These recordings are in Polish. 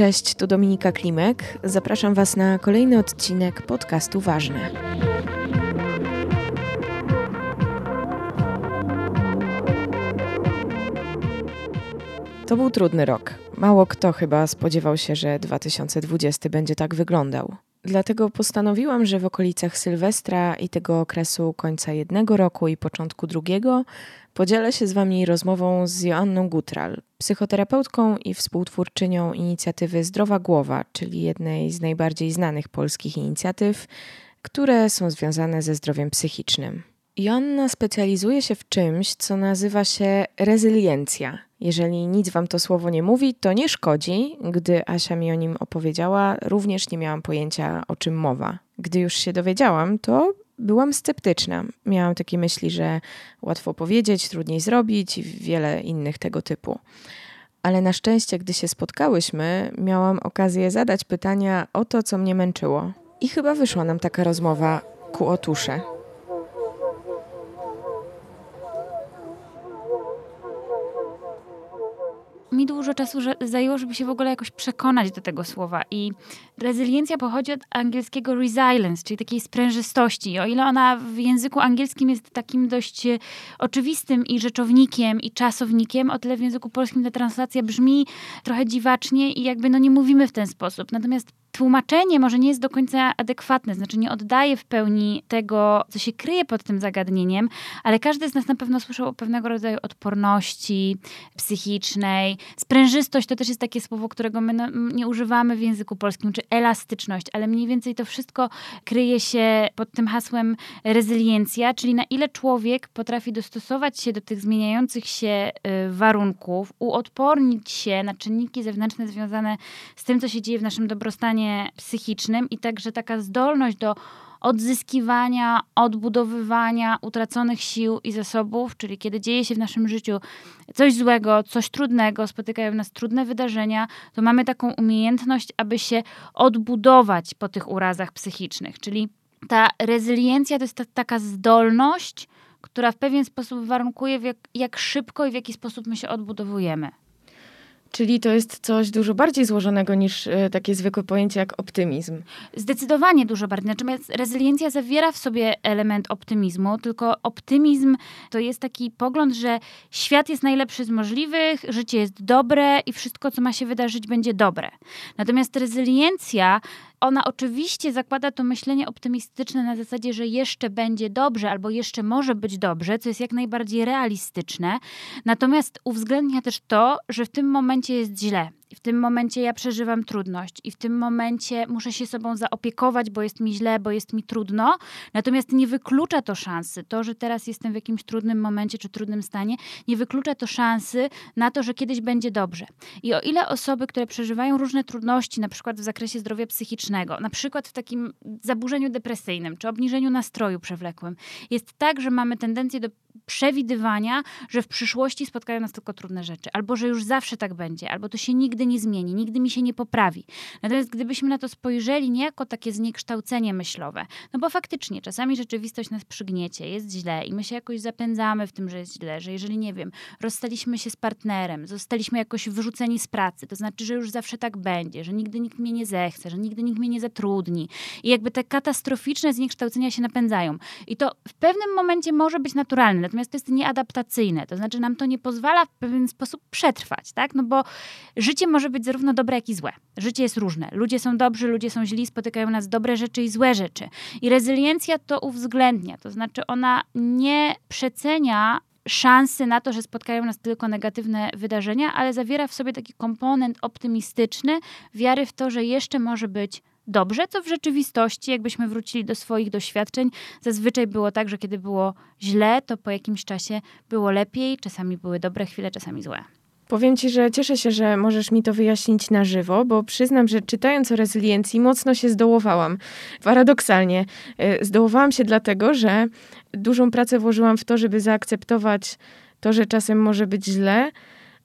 Cześć, tu Dominika Klimek. Zapraszam Was na kolejny odcinek podcastu Ważne. To był trudny rok. Mało kto chyba spodziewał się, że 2020 będzie tak wyglądał. Dlatego postanowiłam, że w okolicach Sylwestra i tego okresu końca jednego roku i początku drugiego podzielę się z Wami rozmową z Joanną Gutral, psychoterapeutką i współtwórczynią inicjatywy Zdrowa Głowa, czyli jednej z najbardziej znanych polskich inicjatyw, które są związane ze zdrowiem psychicznym. Joanna specjalizuje się w czymś, co nazywa się rezyliencja. Jeżeli nic wam to słowo nie mówi, to nie szkodzi. Gdy Asia mi o nim opowiedziała, również nie miałam pojęcia, o czym mowa. Gdy już się dowiedziałam, to byłam sceptyczna. Miałam takie myśli, że łatwo powiedzieć, trudniej zrobić i wiele innych tego typu. Ale na szczęście, gdy się spotkałyśmy, miałam okazję zadać pytania o to, co mnie męczyło. I chyba wyszła nam taka rozmowa ku otusze. Mi dużo czasu zajęło, żeby się w ogóle jakoś przekonać do tego słowa. I rezyliencja pochodzi od angielskiego resilience, czyli takiej sprężystości. O ile ona w języku angielskim jest takim dość e, oczywistym i rzeczownikiem, i czasownikiem, o tyle w języku polskim ta translacja brzmi trochę dziwacznie i jakby no nie mówimy w ten sposób. Natomiast tłumaczenie może nie jest do końca adekwatne, znaczy nie oddaje w pełni tego, co się kryje pod tym zagadnieniem, ale każdy z nas na pewno słyszał o pewnego rodzaju odporności psychicznej. Sprężystość to też jest takie słowo, którego my nie używamy w języku polskim, czy elastyczność, ale mniej więcej to wszystko kryje się pod tym hasłem rezyliencja, czyli na ile człowiek potrafi dostosować się do tych zmieniających się y, warunków, uodpornić się na czynniki zewnętrzne związane z tym, co się dzieje w naszym dobrostanie stanie psychicznym i także taka zdolność do odzyskiwania, odbudowywania utraconych sił i zasobów, czyli kiedy dzieje się w naszym życiu coś złego, coś trudnego, spotykają nas trudne wydarzenia, to mamy taką umiejętność, aby się odbudować po tych urazach psychicznych. Czyli ta rezyliencja to jest ta, taka zdolność, która w pewien sposób warunkuje, jak, jak szybko i w jaki sposób my się odbudowujemy. Czyli to jest coś dużo bardziej złożonego niż e, takie zwykłe pojęcie jak optymizm. Zdecydowanie dużo bardziej. Natomiast rezyliencja zawiera w sobie element optymizmu, tylko optymizm to jest taki pogląd, że świat jest najlepszy z możliwych, życie jest dobre i wszystko, co ma się wydarzyć, będzie dobre. Natomiast rezyliencja ona oczywiście zakłada to myślenie optymistyczne na zasadzie, że jeszcze będzie dobrze albo jeszcze może być dobrze, co jest jak najbardziej realistyczne. Natomiast uwzględnia też to, że w tym momencie jest źle i w tym momencie ja przeżywam trudność i w tym momencie muszę się sobą zaopiekować, bo jest mi źle, bo jest mi trudno. Natomiast nie wyklucza to szansy. To, że teraz jestem w jakimś trudnym momencie czy trudnym stanie, nie wyklucza to szansy na to, że kiedyś będzie dobrze. I o ile osoby, które przeżywają różne trudności, na przykład w zakresie zdrowia psychicznego, na przykład w takim zaburzeniu depresyjnym czy obniżeniu nastroju przewlekłym, jest tak, że mamy tendencję do przewidywania, że w przyszłości spotkają nas tylko trudne rzeczy, albo że już zawsze tak będzie, albo to się nigdy nie zmieni, nigdy mi się nie poprawi. Natomiast gdybyśmy na to spojrzeli nie jako takie zniekształcenie myślowe, no bo faktycznie czasami rzeczywistość nas przygniecie, jest źle i my się jakoś zapędzamy w tym, że jest źle, że jeżeli, nie wiem, rozstaliśmy się z partnerem, zostaliśmy jakoś wyrzuceni z pracy, to znaczy, że już zawsze tak będzie, że nigdy nikt mnie nie zechce, że nigdy nikt mnie nie zatrudni. I jakby te katastroficzne zniekształcenia się napędzają. I to w pewnym momencie może być naturalne, natomiast to jest nieadaptacyjne, to znaczy nam to nie pozwala w pewien sposób przetrwać, tak? No bo życie może być zarówno dobre, jak i złe. Życie jest różne. Ludzie są dobrzy, ludzie są źli, spotykają nas dobre rzeczy i złe rzeczy. I rezyliencja to uwzględnia, to znaczy ona nie przecenia szansy na to, że spotkają nas tylko negatywne wydarzenia, ale zawiera w sobie taki komponent optymistyczny, wiary w to, że jeszcze może być dobrze, co w rzeczywistości, jakbyśmy wrócili do swoich doświadczeń, zazwyczaj było tak, że kiedy było źle, to po jakimś czasie było lepiej, czasami były dobre chwile, czasami złe. Powiem ci, że cieszę się, że możesz mi to wyjaśnić na żywo, bo przyznam, że czytając o rezyliencji mocno się zdołowałam. Paradoksalnie. E, zdołowałam się dlatego, że dużą pracę włożyłam w to, żeby zaakceptować to, że czasem może być źle,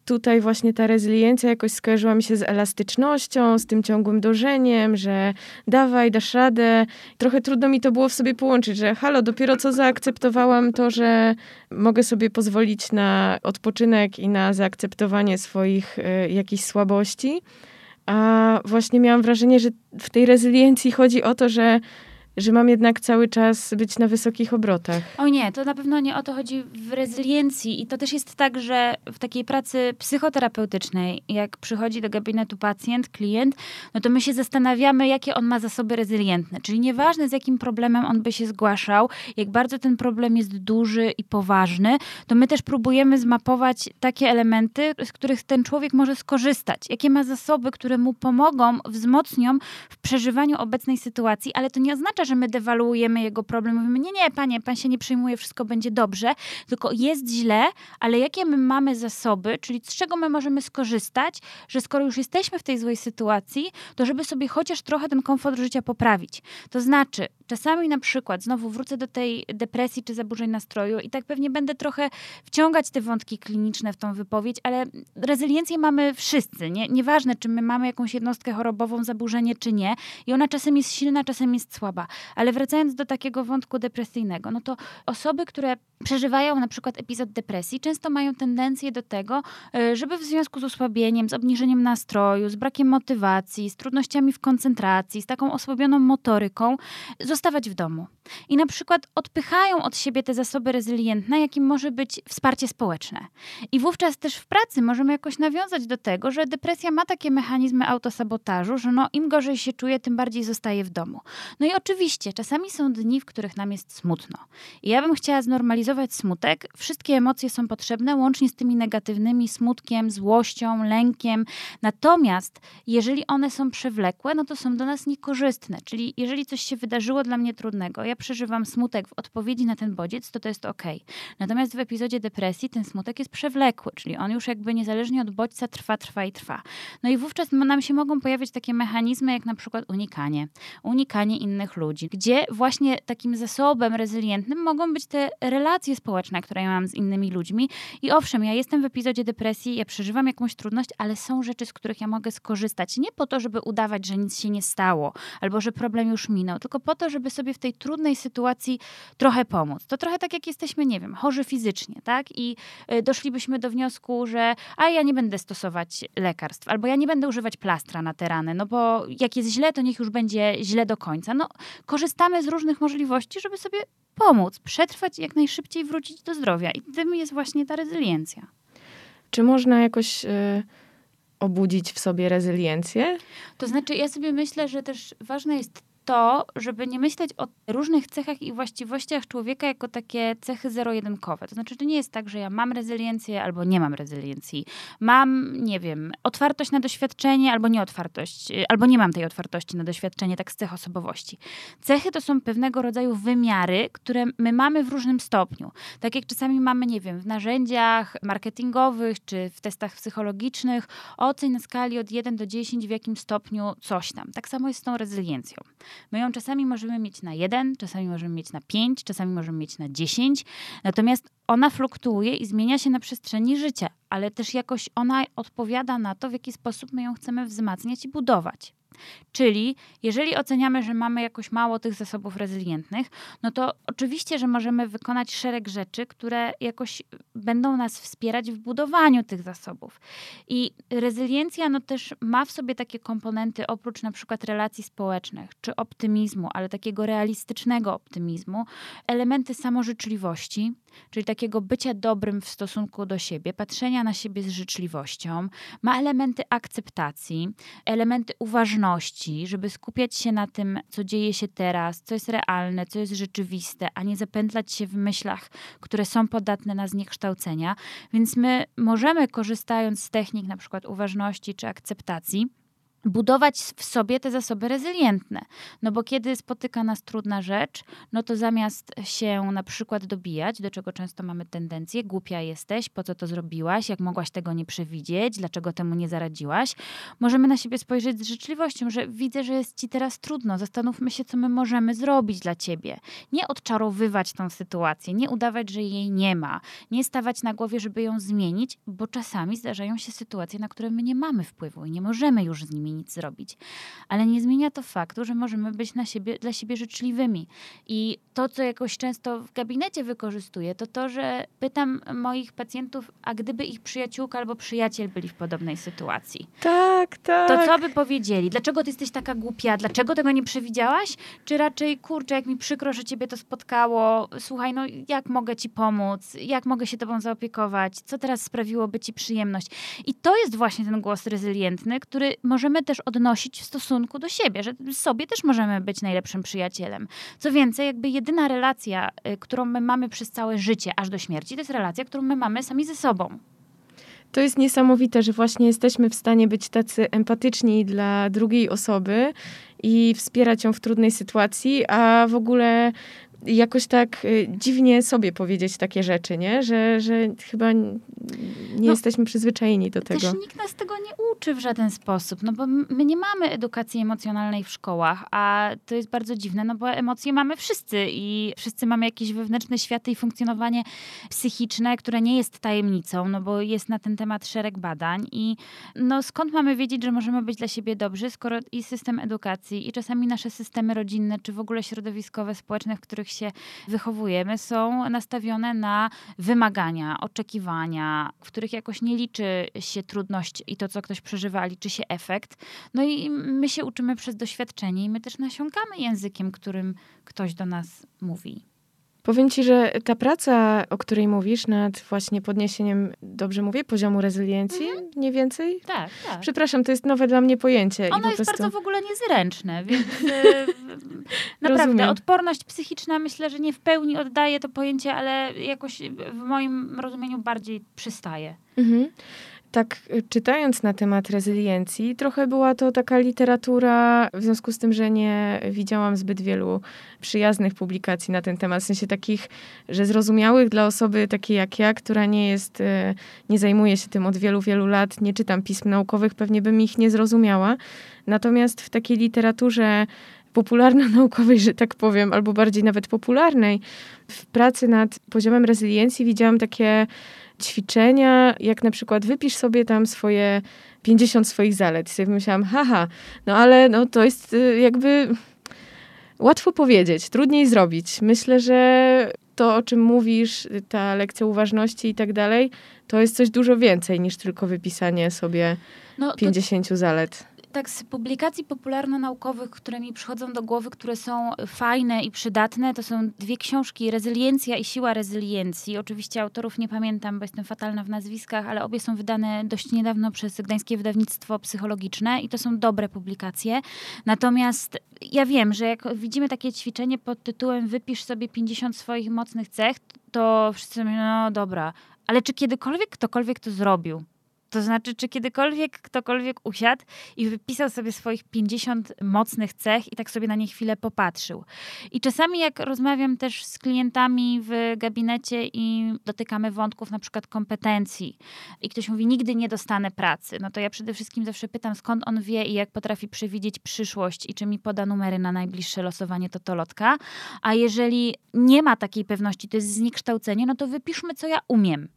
tutaj właśnie ta rezyliencja jakoś skojarzyła mi się z elastycznością, z tym ciągłym dążeniem, że dawaj, dasz radę. Trochę trudno mi to było w sobie połączyć, że halo, dopiero co zaakceptowałam to, że mogę sobie pozwolić na odpoczynek i na zaakceptowanie swoich y, jakichś słabości. A właśnie miałam wrażenie, że w tej rezyliencji chodzi o to, że że mam jednak cały czas być na wysokich obrotach. O nie, to na pewno nie o to chodzi w rezyliencji. I to też jest tak, że w takiej pracy psychoterapeutycznej, jak przychodzi do gabinetu pacjent, klient, no to my się zastanawiamy, jakie on ma zasoby rezylientne. Czyli nieważne, z jakim problemem on by się zgłaszał, jak bardzo ten problem jest duży i poważny, to my też próbujemy zmapować takie elementy, z których ten człowiek może skorzystać. Jakie ma zasoby, które mu pomogą, wzmocnią w przeżywaniu obecnej sytuacji, ale to nie oznacza, że my dewaluujemy jego problem. Mówimy, nie, nie, panie, pan się nie przejmuje, wszystko będzie dobrze, tylko jest źle, ale jakie my mamy zasoby, czyli z czego my możemy skorzystać, że skoro już jesteśmy w tej złej sytuacji, to żeby sobie chociaż trochę ten komfort życia poprawić. To znaczy, czasami na przykład, znowu wrócę do tej depresji czy zaburzeń nastroju i tak pewnie będę trochę wciągać te wątki kliniczne w tą wypowiedź, ale rezyliencję mamy wszyscy. Nie? Nieważne, czy my mamy jakąś jednostkę chorobową, zaburzenie, czy nie. I ona czasem jest silna, czasem jest słaba. Ale wracając do takiego wątku depresyjnego, no to osoby, które przeżywają na przykład epizod depresji, często mają tendencję do tego, e, żeby w związku z osłabieniem, z obniżeniem nastroju, z brakiem motywacji, z trudnościami w koncentracji, z taką osłabioną motoryką, zostawać w domu. I na przykład odpychają od siebie te zasoby rezylientne, jakim może być wsparcie społeczne. I wówczas też w pracy możemy jakoś nawiązać do tego, że depresja ma takie mechanizmy autosabotażu, że no, im gorzej się czuje, tym bardziej zostaje w domu. No i oczywiście, czasami są dni, w których nam jest smutno. I ja bym chciała znormalizować smutek. Wszystkie emocje są potrzebne, łącznie z tymi negatywnymi, smutkiem, złością, lękiem. Natomiast jeżeli one są przewlekłe, no to są do nas niekorzystne. Czyli jeżeli coś się wydarzyło dla mnie trudnego, ja przeżywam smutek w odpowiedzi na ten bodziec, to to jest ok. Natomiast w epizodzie depresji ten smutek jest przewlekły, czyli on już jakby niezależnie od bodźca trwa, trwa i trwa. No i wówczas nam się mogą pojawiać takie mechanizmy, jak na przykład unikanie, unikanie innych ludzi, gdzie właśnie takim zasobem rezylientnym mogą być te relacje społeczne, które ja mam z innymi ludźmi. I owszem, ja jestem w epizodzie depresji, ja przeżywam jakąś trudność, ale są rzeczy, z których ja mogę skorzystać. Nie po to, żeby udawać, że nic się nie stało, albo że problem już minął, tylko po to, żeby sobie w tej trudnej sytuacji trochę pomóc. To trochę tak, jak jesteśmy, nie wiem, chorzy fizycznie, tak? I y, doszlibyśmy do wniosku, że a ja nie będę stosować lekarstw, albo ja nie będę używać plastra na te rany, no bo jak jest źle, to niech już będzie źle do końca. No, korzystamy z różnych możliwości, żeby sobie pomóc, przetrwać i jak najszybciej wrócić do zdrowia. I tym jest właśnie ta rezyliencja. Czy można jakoś y, obudzić w sobie rezyliencję? To znaczy, ja sobie myślę, że też ważne jest to, żeby nie myśleć o różnych cechach i właściwościach człowieka jako takie cechy zero-jedynkowe. To znaczy, to nie jest tak, że ja mam rezyliencję albo nie mam rezyliencji. Mam, nie wiem, otwartość na doświadczenie albo nieotwartość, albo nie mam tej otwartości na doświadczenie, tak z cech osobowości. Cechy to są pewnego rodzaju wymiary, które my mamy w różnym stopniu. Tak jak czasami mamy, nie wiem, w narzędziach marketingowych czy w testach psychologicznych oceń na skali od 1 do 10 w jakim stopniu coś tam. Tak samo jest z tą rezyliencją. My ją czasami możemy mieć na 1, czasami możemy mieć na 5, czasami możemy mieć na 10. Natomiast ona fluktuuje i zmienia się na przestrzeni życia, ale też jakoś ona odpowiada na to, w jaki sposób my ją chcemy wzmacniać i budować. Czyli jeżeli oceniamy, że mamy jakoś mało tych zasobów rezylientnych, no to oczywiście, że możemy wykonać szereg rzeczy, które jakoś będą nas wspierać w budowaniu tych zasobów. I rezyliencja no też ma w sobie takie komponenty, oprócz na przykład relacji społecznych czy optymizmu, ale takiego realistycznego optymizmu, elementy samożyczliwości, czyli takiego bycia dobrym w stosunku do siebie, patrzenia na siebie z życzliwością, ma elementy akceptacji, elementy uważności, żeby skupiać się na tym, co dzieje się teraz, co jest realne, co jest rzeczywiste, a nie zapętlać się w myślach, które są podatne na zniekształcenia. Więc my możemy, korzystając z technik na przykład uważności czy akceptacji, budować w sobie te zasoby rezylientne. No bo kiedy spotyka nas trudna rzecz, no to zamiast się na przykład dobijać, do czego często mamy tendencję, głupia jesteś, po co to zrobiłaś, jak mogłaś tego nie przewidzieć, dlaczego temu nie zaradziłaś, możemy na siebie spojrzeć z życzliwością, że widzę, że jest ci teraz trudno, zastanówmy się, co my możemy zrobić dla ciebie. Nie odczarowywać tą sytuację, nie udawać, że jej nie ma, nie stawać na głowie, żeby ją zmienić, bo czasami zdarzają się sytuacje, na które my nie mamy wpływu i nie możemy już z nimi nic zrobić. Ale nie zmienia to faktu, że możemy być na siebie, dla siebie życzliwymi. I to, co jakoś często w gabinecie wykorzystuję, to to, że pytam moich pacjentów, a gdyby ich przyjaciółka albo przyjaciel byli w podobnej sytuacji. Tak, tak. To co by powiedzieli? Dlaczego ty jesteś taka głupia? Dlaczego tego nie przewidziałaś? Czy raczej, kurczę, jak mi przykro, że ciebie to spotkało, słuchaj, no jak mogę ci pomóc? Jak mogę się tobą zaopiekować? Co teraz sprawiłoby ci przyjemność? I to jest właśnie ten głos rezylientny, który możemy też odnosić w stosunku do siebie, że sobie też możemy być najlepszym przyjacielem. Co więcej, jakby jedyna relacja, y, którą my mamy przez całe życie, aż do śmierci, to jest relacja, którą my mamy sami ze sobą. To jest niesamowite, że właśnie jesteśmy w stanie być tacy empatyczni dla drugiej osoby i wspierać ją w trudnej sytuacji, a w ogóle jakoś tak y, dziwnie sobie powiedzieć takie rzeczy, nie? Że, że chyba nie no, jesteśmy przyzwyczajeni do tego. Też nikt nas tego nie uczy w żaden sposób, no bo my nie mamy edukacji emocjonalnej w szkołach, a to jest bardzo dziwne, no bo emocje mamy wszyscy i wszyscy mamy jakieś wewnętrzne światy i funkcjonowanie psychiczne, które nie jest tajemnicą, no bo jest na ten temat szereg badań i no skąd mamy wiedzieć, że możemy być dla siebie dobrzy, skoro i system edukacji, i czasami nasze systemy rodzinne, czy w ogóle środowiskowe, społeczne, w których się wychowujemy, są nastawione na wymagania, oczekiwania, w których jakoś nie liczy się trudność i to, co ktoś przeżywa, liczy się efekt. No i my się uczymy przez doświadczenie i my też nasiąkamy językiem, którym ktoś do nas mówi. Powiem ci, że ta praca, o której mówisz, nad właśnie podniesieniem, dobrze mówię, poziomu rezyliencji, -hmm. mniej więcej? Tak, tak. Przepraszam, to jest nowe dla mnie pojęcie. Ono jest prostu... bardzo w ogóle niezręczne, więc e, naprawdę Rozumiem. odporność psychiczna myślę, że nie w pełni oddaje to pojęcie, ale jakoś w moim rozumieniu bardziej przystaje. Mhm tak y, czytając na temat rezyliencji, trochę była to taka literatura, w związku z tym, że nie widziałam zbyt wielu przyjaznych publikacji na ten temat, w sensie takich, że zrozumiałych dla osoby takiej jak ja, która nie jest, y, nie zajmuje się tym od wielu, wielu lat, nie czytam pism naukowych, pewnie bym ich nie zrozumiała. Natomiast w takiej literaturze popularno-naukowej, że tak powiem, albo bardziej nawet popularnej, w pracy nad poziomem rezyliencji widziałam takie ćwiczenia, jak na przykład wypisz sobie tam swoje 50 swoich zalet. I sobie myślałam, haha, no ale no to jest y, jakby łatwo powiedzieć, trudniej zrobić. Myślę, że to, o czym mówisz, ta lekcja uważności i tak dalej, to jest coś dużo więcej niż tylko wypisanie sobie no, 50 zalet tak z publikacji popularno-naukowych, które mi przychodzą do głowy, które są fajne i przydatne, to są dwie książki, Rezyliencja i Siła Rezyliencji. Oczywiście autorów nie pamiętam, bo jestem fatalna w nazwiskach, ale obie są wydane dość niedawno przez Gdańskie Wydawnictwo Psychologiczne i to są dobre publikacje. Natomiast ja wiem, że jak widzimy takie ćwiczenie pod tytułem wypisz sobie 50 swoich mocnych cech, to wszyscy mówią, no dobra, ale czy kiedykolwiek ktokolwiek to zrobił? To znaczy, czy kiedykolwiek ktokolwiek usiadł i wypisał sobie swoich 50 mocnych cech i tak sobie na nie chwilę popatrzył. I czasami jak rozmawiam też z klientami w gabinecie i dotykamy wątków na przykład kompetencji i ktoś mówi, nigdy nie dostanę pracy, no to ja przede wszystkim zawsze pytam, skąd on wie i jak potrafi przewidzieć przyszłość i czy mi poda numery na najbliższe losowanie totolotka. A jeżeli nie ma takiej pewności, to jest zniekształcenie, no to wypiszmy, co ja umiem.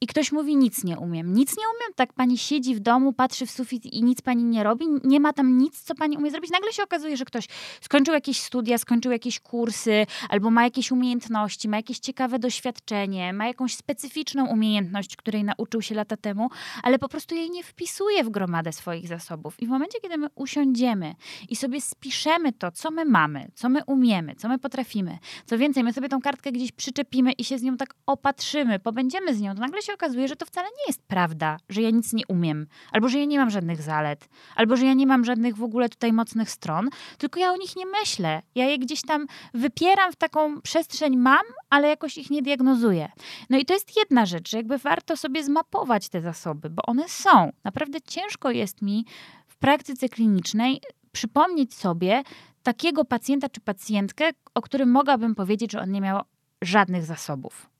I ktoś mówi, nic nie umiem. Nic nie umiem, tak pani siedzi w domu, patrzy w sufit i nic pani nie robi, nie ma tam nic, co pani umie zrobić. Nagle się okazuje, że ktoś skończył jakieś studia, skończył jakieś kursy, albo ma jakieś umiejętności, ma jakieś ciekawe doświadczenie, ma jakąś specyficzną umiejętność, której nauczył się lata temu, ale po prostu jej nie wpisuje w gromadę swoich zasobów. I w momencie, kiedy my usiądziemy i sobie spiszemy to, co my mamy, co my umiemy, co my potrafimy, co więcej, my sobie tą kartkę gdzieś przyczepimy i się z nią tak opatrzymy, pobędziemy z nią, to nagle się okazuje, że to wcale nie jest prawda, że ja nic nie umiem, albo że ja nie mam żadnych zalet, albo że ja nie mam żadnych w ogóle tutaj mocnych stron, tylko ja o nich nie myślę. Ja je gdzieś tam wypieram w taką przestrzeń mam, ale jakoś ich nie diagnozuję. No i to jest jedna rzecz, że jakby warto sobie zmapować te zasoby, bo one są. Naprawdę ciężko jest mi w praktyce klinicznej przypomnieć sobie takiego pacjenta czy pacjentkę, o którym mogłabym powiedzieć, że on nie miał żadnych zasobów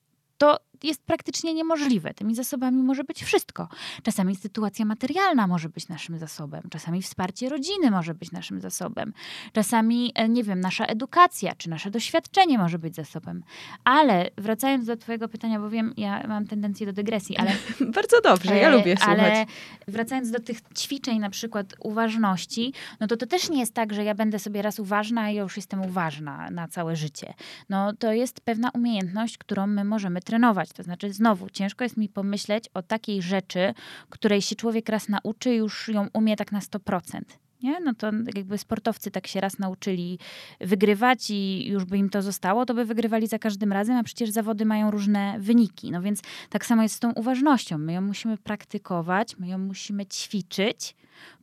to jest praktycznie niemożliwe. Tymi zasobami może być wszystko. Czasami sytuacja materialna może być naszym zasobem, czasami wsparcie rodziny może być naszym zasobem, czasami, e, nie wiem, nasza edukacja czy nasze doświadczenie może być zasobem. Ale wracając do Twojego pytania, bo wiem, ja mam tendencję do dygresji, ale. Bardzo dobrze, ja lubię słuchać. Ale wracając do tych ćwiczeń, na przykład uważności, no to to też nie jest tak, że ja będę sobie raz uważna i ja już jestem uważna na całe życie. No to jest pewna umiejętność, którą my możemy trenować. To znaczy, znowu, ciężko jest mi pomyśleć o takiej rzeczy, której się człowiek raz nauczy, już ją umie tak na 100%. Nie? No to jakby sportowcy tak się raz nauczyli wygrywać i już by im to zostało, to by wygrywali za każdym razem, a przecież zawody mają różne wyniki. No więc tak samo jest z tą uważnością. My ją musimy praktykować, my ją musimy ćwiczyć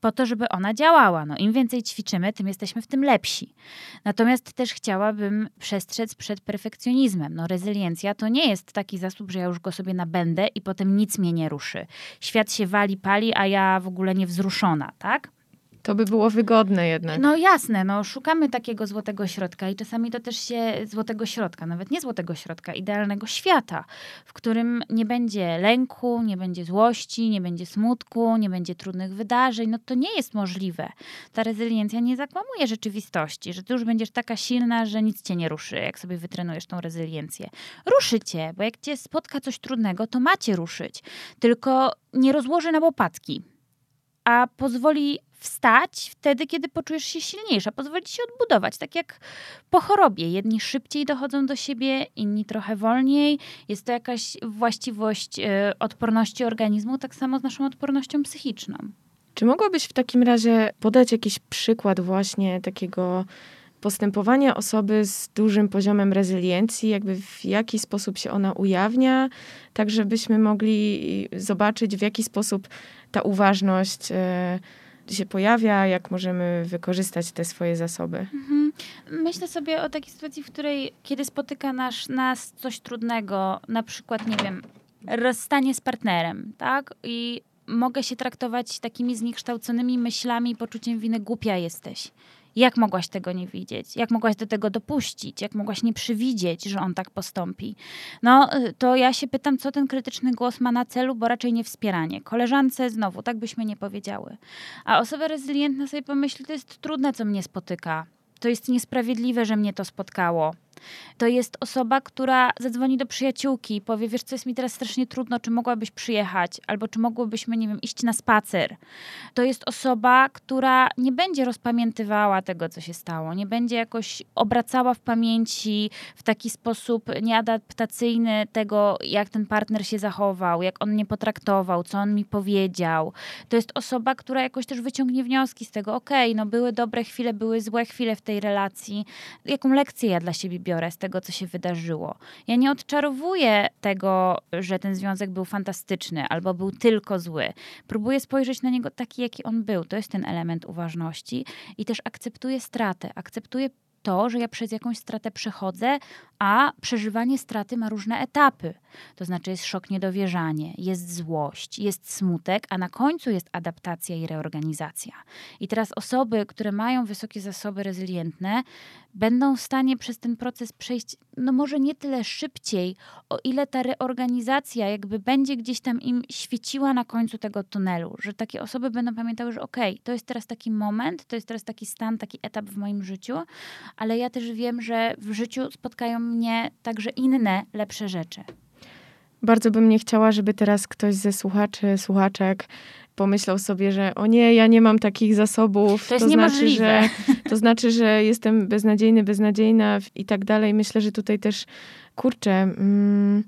po to, żeby ona działała. No, Im więcej ćwiczymy, tym jesteśmy w tym lepsi. Natomiast też chciałabym przestrzec przed perfekcjonizmem. No, rezyliencja to nie jest taki zasób, że ja już go sobie nabędę i potem nic mnie nie ruszy. Świat się wali, pali, a ja w ogóle nie wzruszona, tak? To by było wygodne jednak. No jasne, no szukamy takiego złotego środka i czasami to też się złotego środka, nawet nie złotego środka, idealnego świata, w którym nie będzie lęku, nie będzie złości, nie będzie smutku, nie będzie trudnych wydarzeń. No to nie jest możliwe. Ta rezyliencja nie zakłamuje rzeczywistości, że ty już będziesz taka silna, że nic cię nie ruszy, jak sobie wytrenujesz tą rezyliencję. Ruszy cię, bo jak cię spotka coś trudnego, to macie ruszyć. Tylko nie rozłoży na łopatki a pozwoli wstać wtedy, kiedy poczujesz się silniejsza, pozwolić się odbudować, tak jak po chorobie. Jedni szybciej dochodzą do siebie, inni trochę wolniej. Jest to jakaś właściwość e, odporności organizmu, tak samo z naszą odpornością psychiczną. Czy mogłabyś w takim razie podać jakiś przykład właśnie takiego postępowania osoby z dużym poziomem rezyliencji, jakby w jaki sposób się ona ujawnia, tak żebyśmy mogli zobaczyć, w jaki sposób ta uważność e, się pojawia, jak możemy wykorzystać te swoje zasoby. Mhm. Myślę sobie o takiej sytuacji, w której kiedy spotyka nas, nas coś trudnego, na przykład, nie wiem, rozstanie z partnerem, tak? I mogę się traktować takimi zniekształconymi myślami, poczuciem winy, głupia jesteś jak mogłaś tego nie widzieć? Jak mogłaś do tego dopuścić? Jak mogłaś nie przewidzieć, że on tak postąpi? No, y, to ja się pytam, co ten krytyczny głos ma na celu, bo raczej nie wspieranie. Koleżance znowu, tak byśmy nie powiedziały. A osoba rezylientna sobie pomyśli, to jest trudne, co mnie spotyka. To jest niesprawiedliwe, że mnie to spotkało to jest osoba, która zadzwoni do przyjaciółki i powie, wiesz co, jest mi teraz strasznie trudno, czy mogłabyś przyjechać, albo czy mogłybyśmy, nie wiem, iść na spacer. To jest osoba, która nie będzie rozpamiętywała tego, co się stało, nie będzie jakoś obracała w pamięci w taki sposób nieadaptacyjny tego, jak ten partner się zachował, jak on mnie potraktował, co on mi powiedział. To jest osoba, która jakoś też wyciągnie wnioski z tego, okej, okay, no były dobre chwile, były złe chwile w tej relacji, jaką lekcję ja dla siebie biorę z tego, co się wydarzyło. Ja nie odczarowuję tego, że ten związek był fantastyczny albo był tylko zły. Próbuję spojrzeć na niego taki, jaki on był. To jest ten element uważności i też akceptuję stratę, akceptuję to, że ja przez jakąś stratę przechodzę, a przeżywanie straty ma różne etapy. To znaczy jest szok, niedowierzanie, jest złość, jest smutek, a na końcu jest adaptacja i reorganizacja. I teraz osoby, które mają wysokie zasoby rezylientne, będą w stanie przez ten proces przejść, no może nie tyle szybciej, o ile ta reorganizacja jakby będzie gdzieś tam im świeciła na końcu tego tunelu, że takie osoby będą pamiętały, że okej, okay, to jest teraz taki moment, to jest teraz taki stan, taki etap w moim życiu, ale ja też wiem, że w życiu spotkają mnie także inne, lepsze rzeczy. Bardzo bym nie chciała, żeby teraz ktoś ze słuchaczy, słuchaczek pomyślał sobie, że o nie, ja nie mam takich zasobów. To jest to Znaczy, że, to znaczy, że jestem beznadziejny, beznadziejna i tak dalej. Myślę, że tutaj też, kurczę, mm,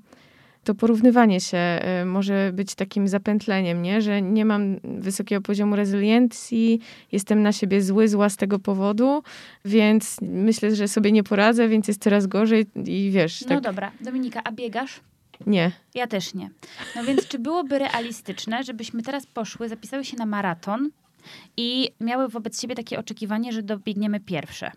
to porównywanie się y, może być takim zapętleniem, nie? że nie mam wysokiego poziomu rezyliencji, jestem na siebie zły, zła z tego powodu, więc myślę, że sobie nie poradzę, więc jest coraz gorzej i wiesz. No tak... dobra, Dominika, a biegasz? Nie. Ja też nie. No więc czy byłoby realistyczne, żebyśmy teraz poszły, zapisały się na maraton i miały wobec siebie takie oczekiwanie, że dobiegniemy pierwsze?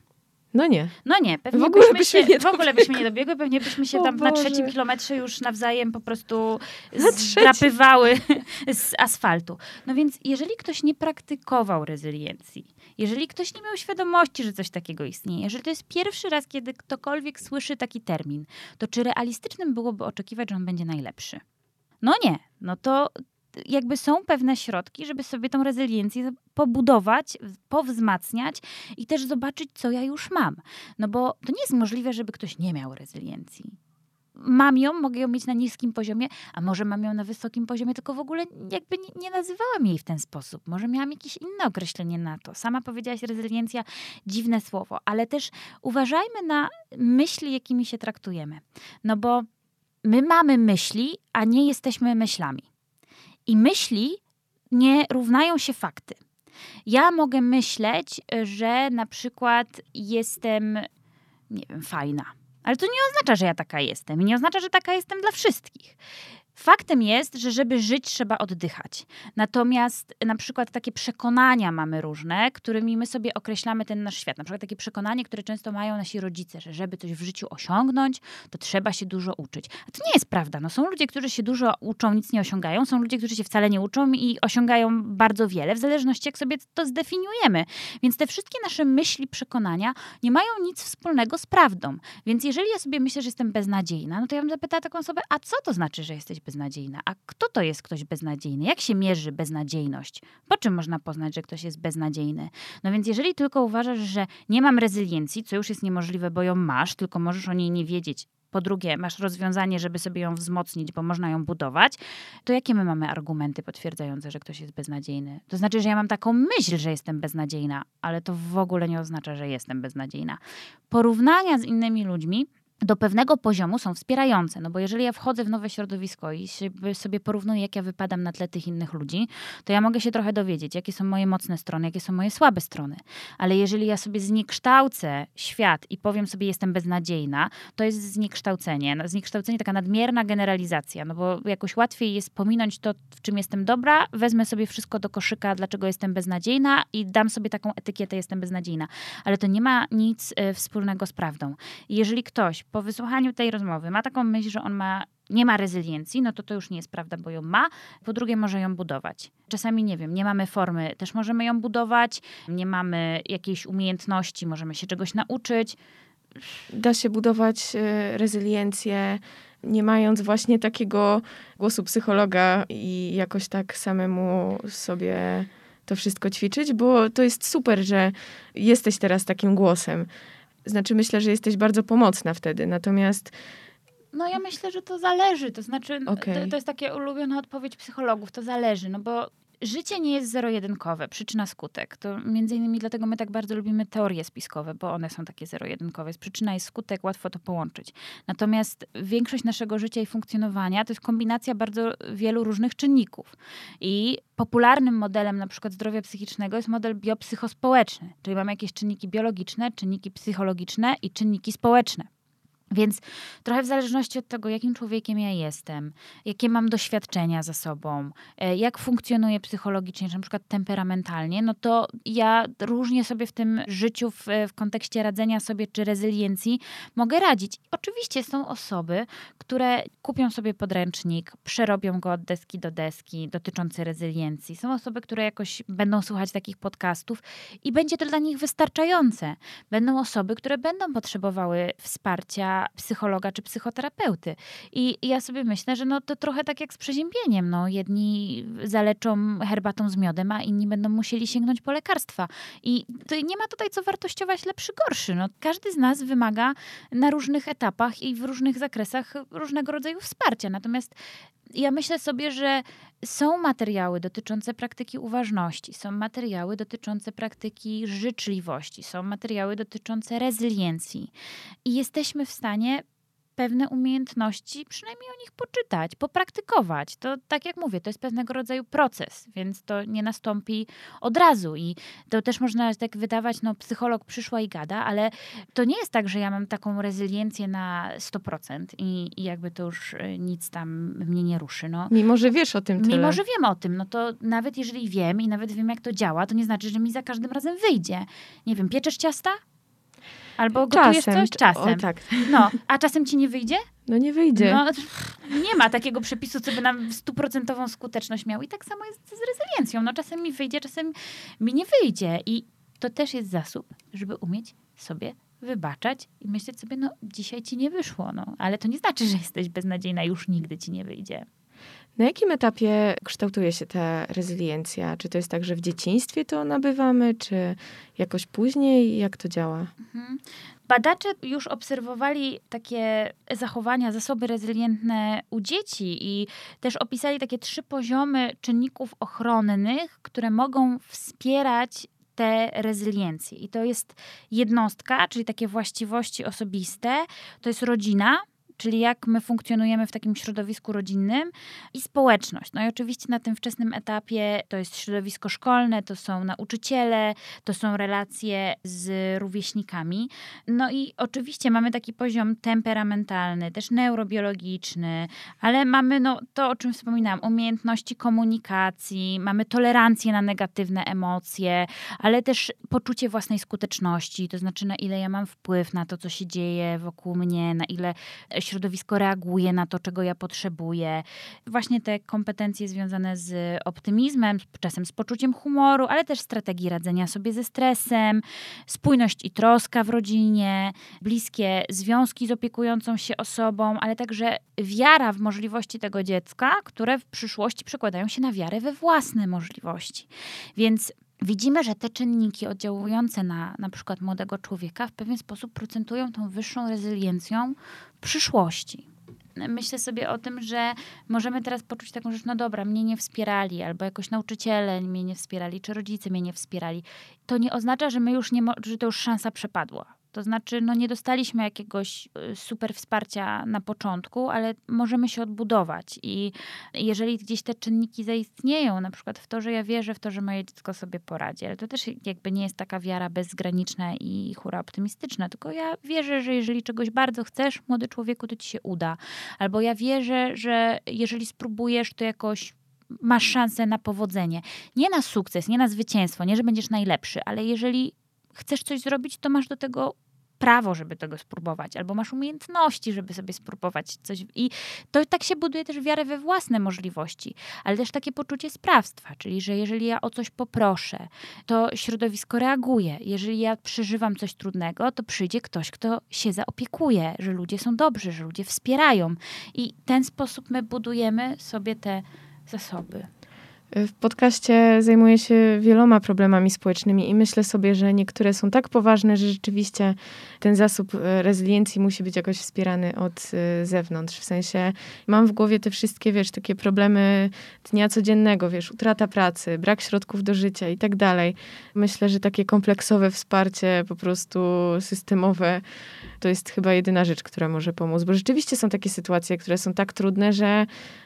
No nie. No nie, pewnie w ogóle byśmy, byśmy się, nie w ogóle byśmy nie dobiegły, pewnie byśmy się O tam na Boże. trzecim kilometrze już nawzajem po prostu Na zdrapywały z asfaltu. No więc jeżeli ktoś nie praktykował rezyliencji, jeżeli ktoś nie miał świadomości, że coś takiego istnieje, jeżeli to jest pierwszy raz, kiedy ktokolwiek słyszy taki termin, to czy realistycznym byłoby oczekiwać, że on będzie najlepszy? No nie. No to jakby są pewne środki, żeby sobie tą rezyliencję pobudować, powzmacniać i też zobaczyć, co ja już mam. No bo to nie jest możliwe, żeby ktoś nie miał rezyliencji. Mam ją, mogę ją mieć na niskim poziomie, a może mam ją na wysokim poziomie, tylko w ogóle jakby nie, nie nazywałam jej w ten sposób. Może miałam jakieś inne określenie na to. Sama powiedziałaś rezyliencja, dziwne słowo, ale też uważajmy na myśli, jakimi się traktujemy. No bo my mamy myśli, a nie jesteśmy myślami. I myśli nie równają się fakty. Ja mogę myśleć, że na przykład jestem, nie wiem, fajna. Ale to nie oznacza, że ja taka jestem. I nie oznacza, że taka jestem dla wszystkich. Faktem jest, że żeby żyć, trzeba oddychać. Natomiast na przykład takie przekonania mamy różne, którymi my sobie określamy ten nasz świat. Na przykład takie przekonanie, które często mają nasi rodzice, że żeby coś w życiu osiągnąć, to trzeba się dużo uczyć. A to nie jest prawda. No, są ludzie, którzy się dużo uczą, nic nie osiągają. Są ludzie, którzy się wcale nie uczą i osiągają bardzo wiele, w zależności jak sobie to zdefiniujemy. Więc te wszystkie nasze myśli, przekonania nie mają nic wspólnego z prawdą. Więc jeżeli ja sobie myślę, że jestem beznadziejna, no to ja bym zapytała taką osobę, a co to znaczy, że jesteś beznadziejna? A kto to jest ktoś beznadziejny? Jak się mierzy beznadziejność? Po czym można poznać, że ktoś jest beznadziejny? No więc jeżeli tylko uważasz, że nie mam rezyliencji, co już jest niemożliwe, bo ją masz, tylko możesz o niej nie wiedzieć, po drugie, masz rozwiązanie, żeby sobie ją wzmocnić, bo można ją budować, to jakie my mamy argumenty potwierdzające, że ktoś jest beznadziejny? To znaczy, że ja mam taką myśl, że jestem beznadziejna, ale to w ogóle nie oznacza, że jestem beznadziejna. Porównania z innymi ludźmi do pewnego poziomu są wspierające. No bo jeżeli ja wchodzę w nowe środowisko i sobie porównuję, jak ja wypadam na tle tych innych ludzi, to ja mogę się trochę dowiedzieć, jakie są moje mocne strony, jakie są moje słabe strony. Ale jeżeli ja sobie zniekształcę świat i powiem sobie, jestem beznadziejna, to jest zniekształcenie. No, zniekształcenie, taka nadmierna generalizacja, no bo jakoś łatwiej jest pominąć to, w czym jestem dobra, wezmę sobie wszystko do koszyka, dlaczego jestem beznadziejna i dam sobie taką etykietę, jestem beznadziejna. Ale to nie ma nic y, wspólnego z prawdą. Jeżeli ktoś po wysłuchaniu tej rozmowy ma taką myśl, że on ma, nie ma rezyliencji, no to to już nie jest prawda, bo ją ma. Po drugie, może ją budować. Czasami, nie wiem, nie mamy formy, też możemy ją budować, nie mamy jakiejś umiejętności, możemy się czegoś nauczyć. Da się budować y, rezyliencję, nie mając właśnie takiego głosu psychologa i jakoś tak samemu sobie to wszystko ćwiczyć, bo to jest super, że jesteś teraz takim głosem. Znaczy, myślę, że jesteś bardzo pomocna wtedy. Natomiast. No ja myślę, że to zależy. To znaczy, okay. to, to jest taka ulubiona odpowiedź psychologów. To zależy, no bo życie nie jest zero-jedynkowe, przyczyna-skutek. To między innymi dlatego my tak bardzo lubimy teorie spiskowe, bo one są takie zero-jedynkowe. Jest przyczyna jest skutek, łatwo to połączyć. Natomiast większość naszego życia i funkcjonowania to jest kombinacja bardzo wielu różnych czynników. I popularnym modelem na przykład zdrowia psychicznego jest model biopsychospołeczny, czyli mamy jakieś czynniki biologiczne, czynniki psychologiczne i czynniki społeczne. Więc trochę w zależności od tego, jakim człowiekiem ja jestem, jakie mam doświadczenia za sobą, e, jak funkcjonuję psychologicznie, czy na przykład temperamentalnie, no to ja różnie sobie w tym życiu, w, w kontekście radzenia sobie czy rezyliencji mogę radzić. Oczywiście są osoby, które kupią sobie podręcznik, przerobią go od deski do deski dotyczący rezyliencji. Są osoby, które jakoś będą słuchać takich podcastów i będzie to dla nich wystarczające. Będą osoby, które będą potrzebowały wsparcia psychologa czy psychoterapeuty. I, ja sobie myślę, że no to trochę tak jak z przeziębieniem. No, jedni zaleczą herbatą z miodem, a inni będą musieli sięgnąć po lekarstwa. I nie ma tutaj co wartościować lepszy, gorszy. No, każdy z nas wymaga na różnych etapach i w różnych zakresach różnego rodzaju wsparcia. Natomiast ja myślę sobie, że są materiały dotyczące praktyki uważności, są materiały dotyczące praktyki życzliwości, są materiały dotyczące rezyliencji i jesteśmy w stanie pewne umiejętności, przynajmniej o nich poczytać, popraktykować. To tak jak mówię, to jest pewnego rodzaju proces, więc to nie nastąpi od razu i to też można tak wydawać, no psycholog przyszła i gada, ale to nie jest tak, że ja mam taką rezyliencję na 100% i, i jakby to już y, nic tam mnie nie ruszy. No. Mimo, że wiesz o tym tyle. Mimo, że wiem o tym, no to nawet jeżeli wiem i nawet wiem, jak to działa, to nie znaczy, że mi za każdym razem wyjdzie. Nie wiem, pieczesz ciasta? Albo gotujesz Czasem. coś? Czasem. O, tak. No, a czasem ci nie wyjdzie? No nie wyjdzie. No, nie ma takiego przepisu, co by nam stuprocentową skuteczność miał. I tak samo jest z rezyliencją. No czasem mi wyjdzie, czasem mi nie wyjdzie. I to też jest zasób, żeby umieć sobie wybaczać i myśleć sobie, no dzisiaj ci nie wyszło, no. Ale to nie znaczy, że jesteś beznadziejna, już nigdy ci nie wyjdzie. Na jakim etapie kształtuje się ta rezyliencja? Czy to jest tak, że w dzieciństwie to nabywamy, czy jakoś później? Jak to działa? Mhm. Badacze już obserwowali takie zachowania, zasoby rezylientne u dzieci i też opisali takie trzy poziomy czynników ochronnych, które mogą wspierać te rezyliencje. I to jest jednostka, czyli takie właściwości osobiste, to jest rodzina, czyli jak my funkcjonujemy w takim środowisku rodzinnym i społeczność. No i oczywiście na tym wczesnym etapie to jest środowisko szkolne, to są nauczyciele, to są relacje z rówieśnikami. No i oczywiście mamy taki poziom temperamentalny, też neurobiologiczny, ale mamy no, to, o czym wspominałam, umiejętności komunikacji, mamy tolerancję na negatywne emocje, ale też poczucie własnej skuteczności, to znaczy na ile ja mam wpływ na to, co się dzieje wokół mnie, na ile środowisko reaguje na to, czego ja potrzebuję. Właśnie te kompetencje związane z optymizmem, czasem z poczuciem humoru, ale też strategii radzenia sobie ze stresem, spójność i troska w rodzinie, bliskie związki z opiekującą się osobą, ale także wiara w możliwości tego dziecka, które w przyszłości przekładają się na wiarę we własne możliwości. Więc widzimy, że te czynniki oddziałujące na na przykład młodego człowieka w pewien sposób procentują tą wyższą rezyliencją przyszłości. Myślę sobie o tym, że możemy teraz poczuć taką rzecz, no dobra, mnie nie wspierali, albo jakoś nauczyciele mnie nie wspierali, czy rodzice mnie nie wspierali. To nie oznacza, że my już nie, że to już szansa przepadła to znaczy, no nie dostaliśmy jakiegoś y, super wsparcia na początku, ale możemy się odbudować. I jeżeli gdzieś te czynniki zaistnieją, na przykład w to, że ja wierzę w to, że moje dziecko sobie poradzi, ale to też jakby nie jest taka wiara bezgraniczna i hura optymistyczna, tylko ja wierzę, że jeżeli czegoś bardzo chcesz, młody człowieku, to ci się uda. Albo ja wierzę, że jeżeli spróbujesz, to jakoś masz szansę na powodzenie. Nie na sukces, nie na zwycięstwo, nie, że będziesz najlepszy, ale jeżeli chcesz coś zrobić, to masz do tego prawo, żeby tego spróbować, albo masz umiejętności, żeby sobie spróbować coś. I to tak się buduje też wiarę we własne możliwości, ale też takie poczucie sprawstwa, czyli że jeżeli ja o coś poproszę, to środowisko reaguje. Jeżeli ja przeżywam coś trudnego, to przyjdzie ktoś, kto się zaopiekuje, że ludzie są dobrzy, że ludzie wspierają. I ten sposób my budujemy sobie te zasoby. W podcaście zajmuję się wieloma problemami społecznymi i myślę sobie, że niektóre są tak poważne, że rzeczywiście ten zasób e, rezyliencji musi być jakoś wspierany od e, zewnątrz. W sensie mam w głowie te wszystkie, wiesz, takie problemy dnia codziennego, wiesz, utrata pracy, brak środków do życia i tak dalej. Myślę, że takie kompleksowe wsparcie, po prostu systemowe, to jest chyba jedyna rzecz, która może pomóc, bo rzeczywiście są takie sytuacje, które są tak trudne, że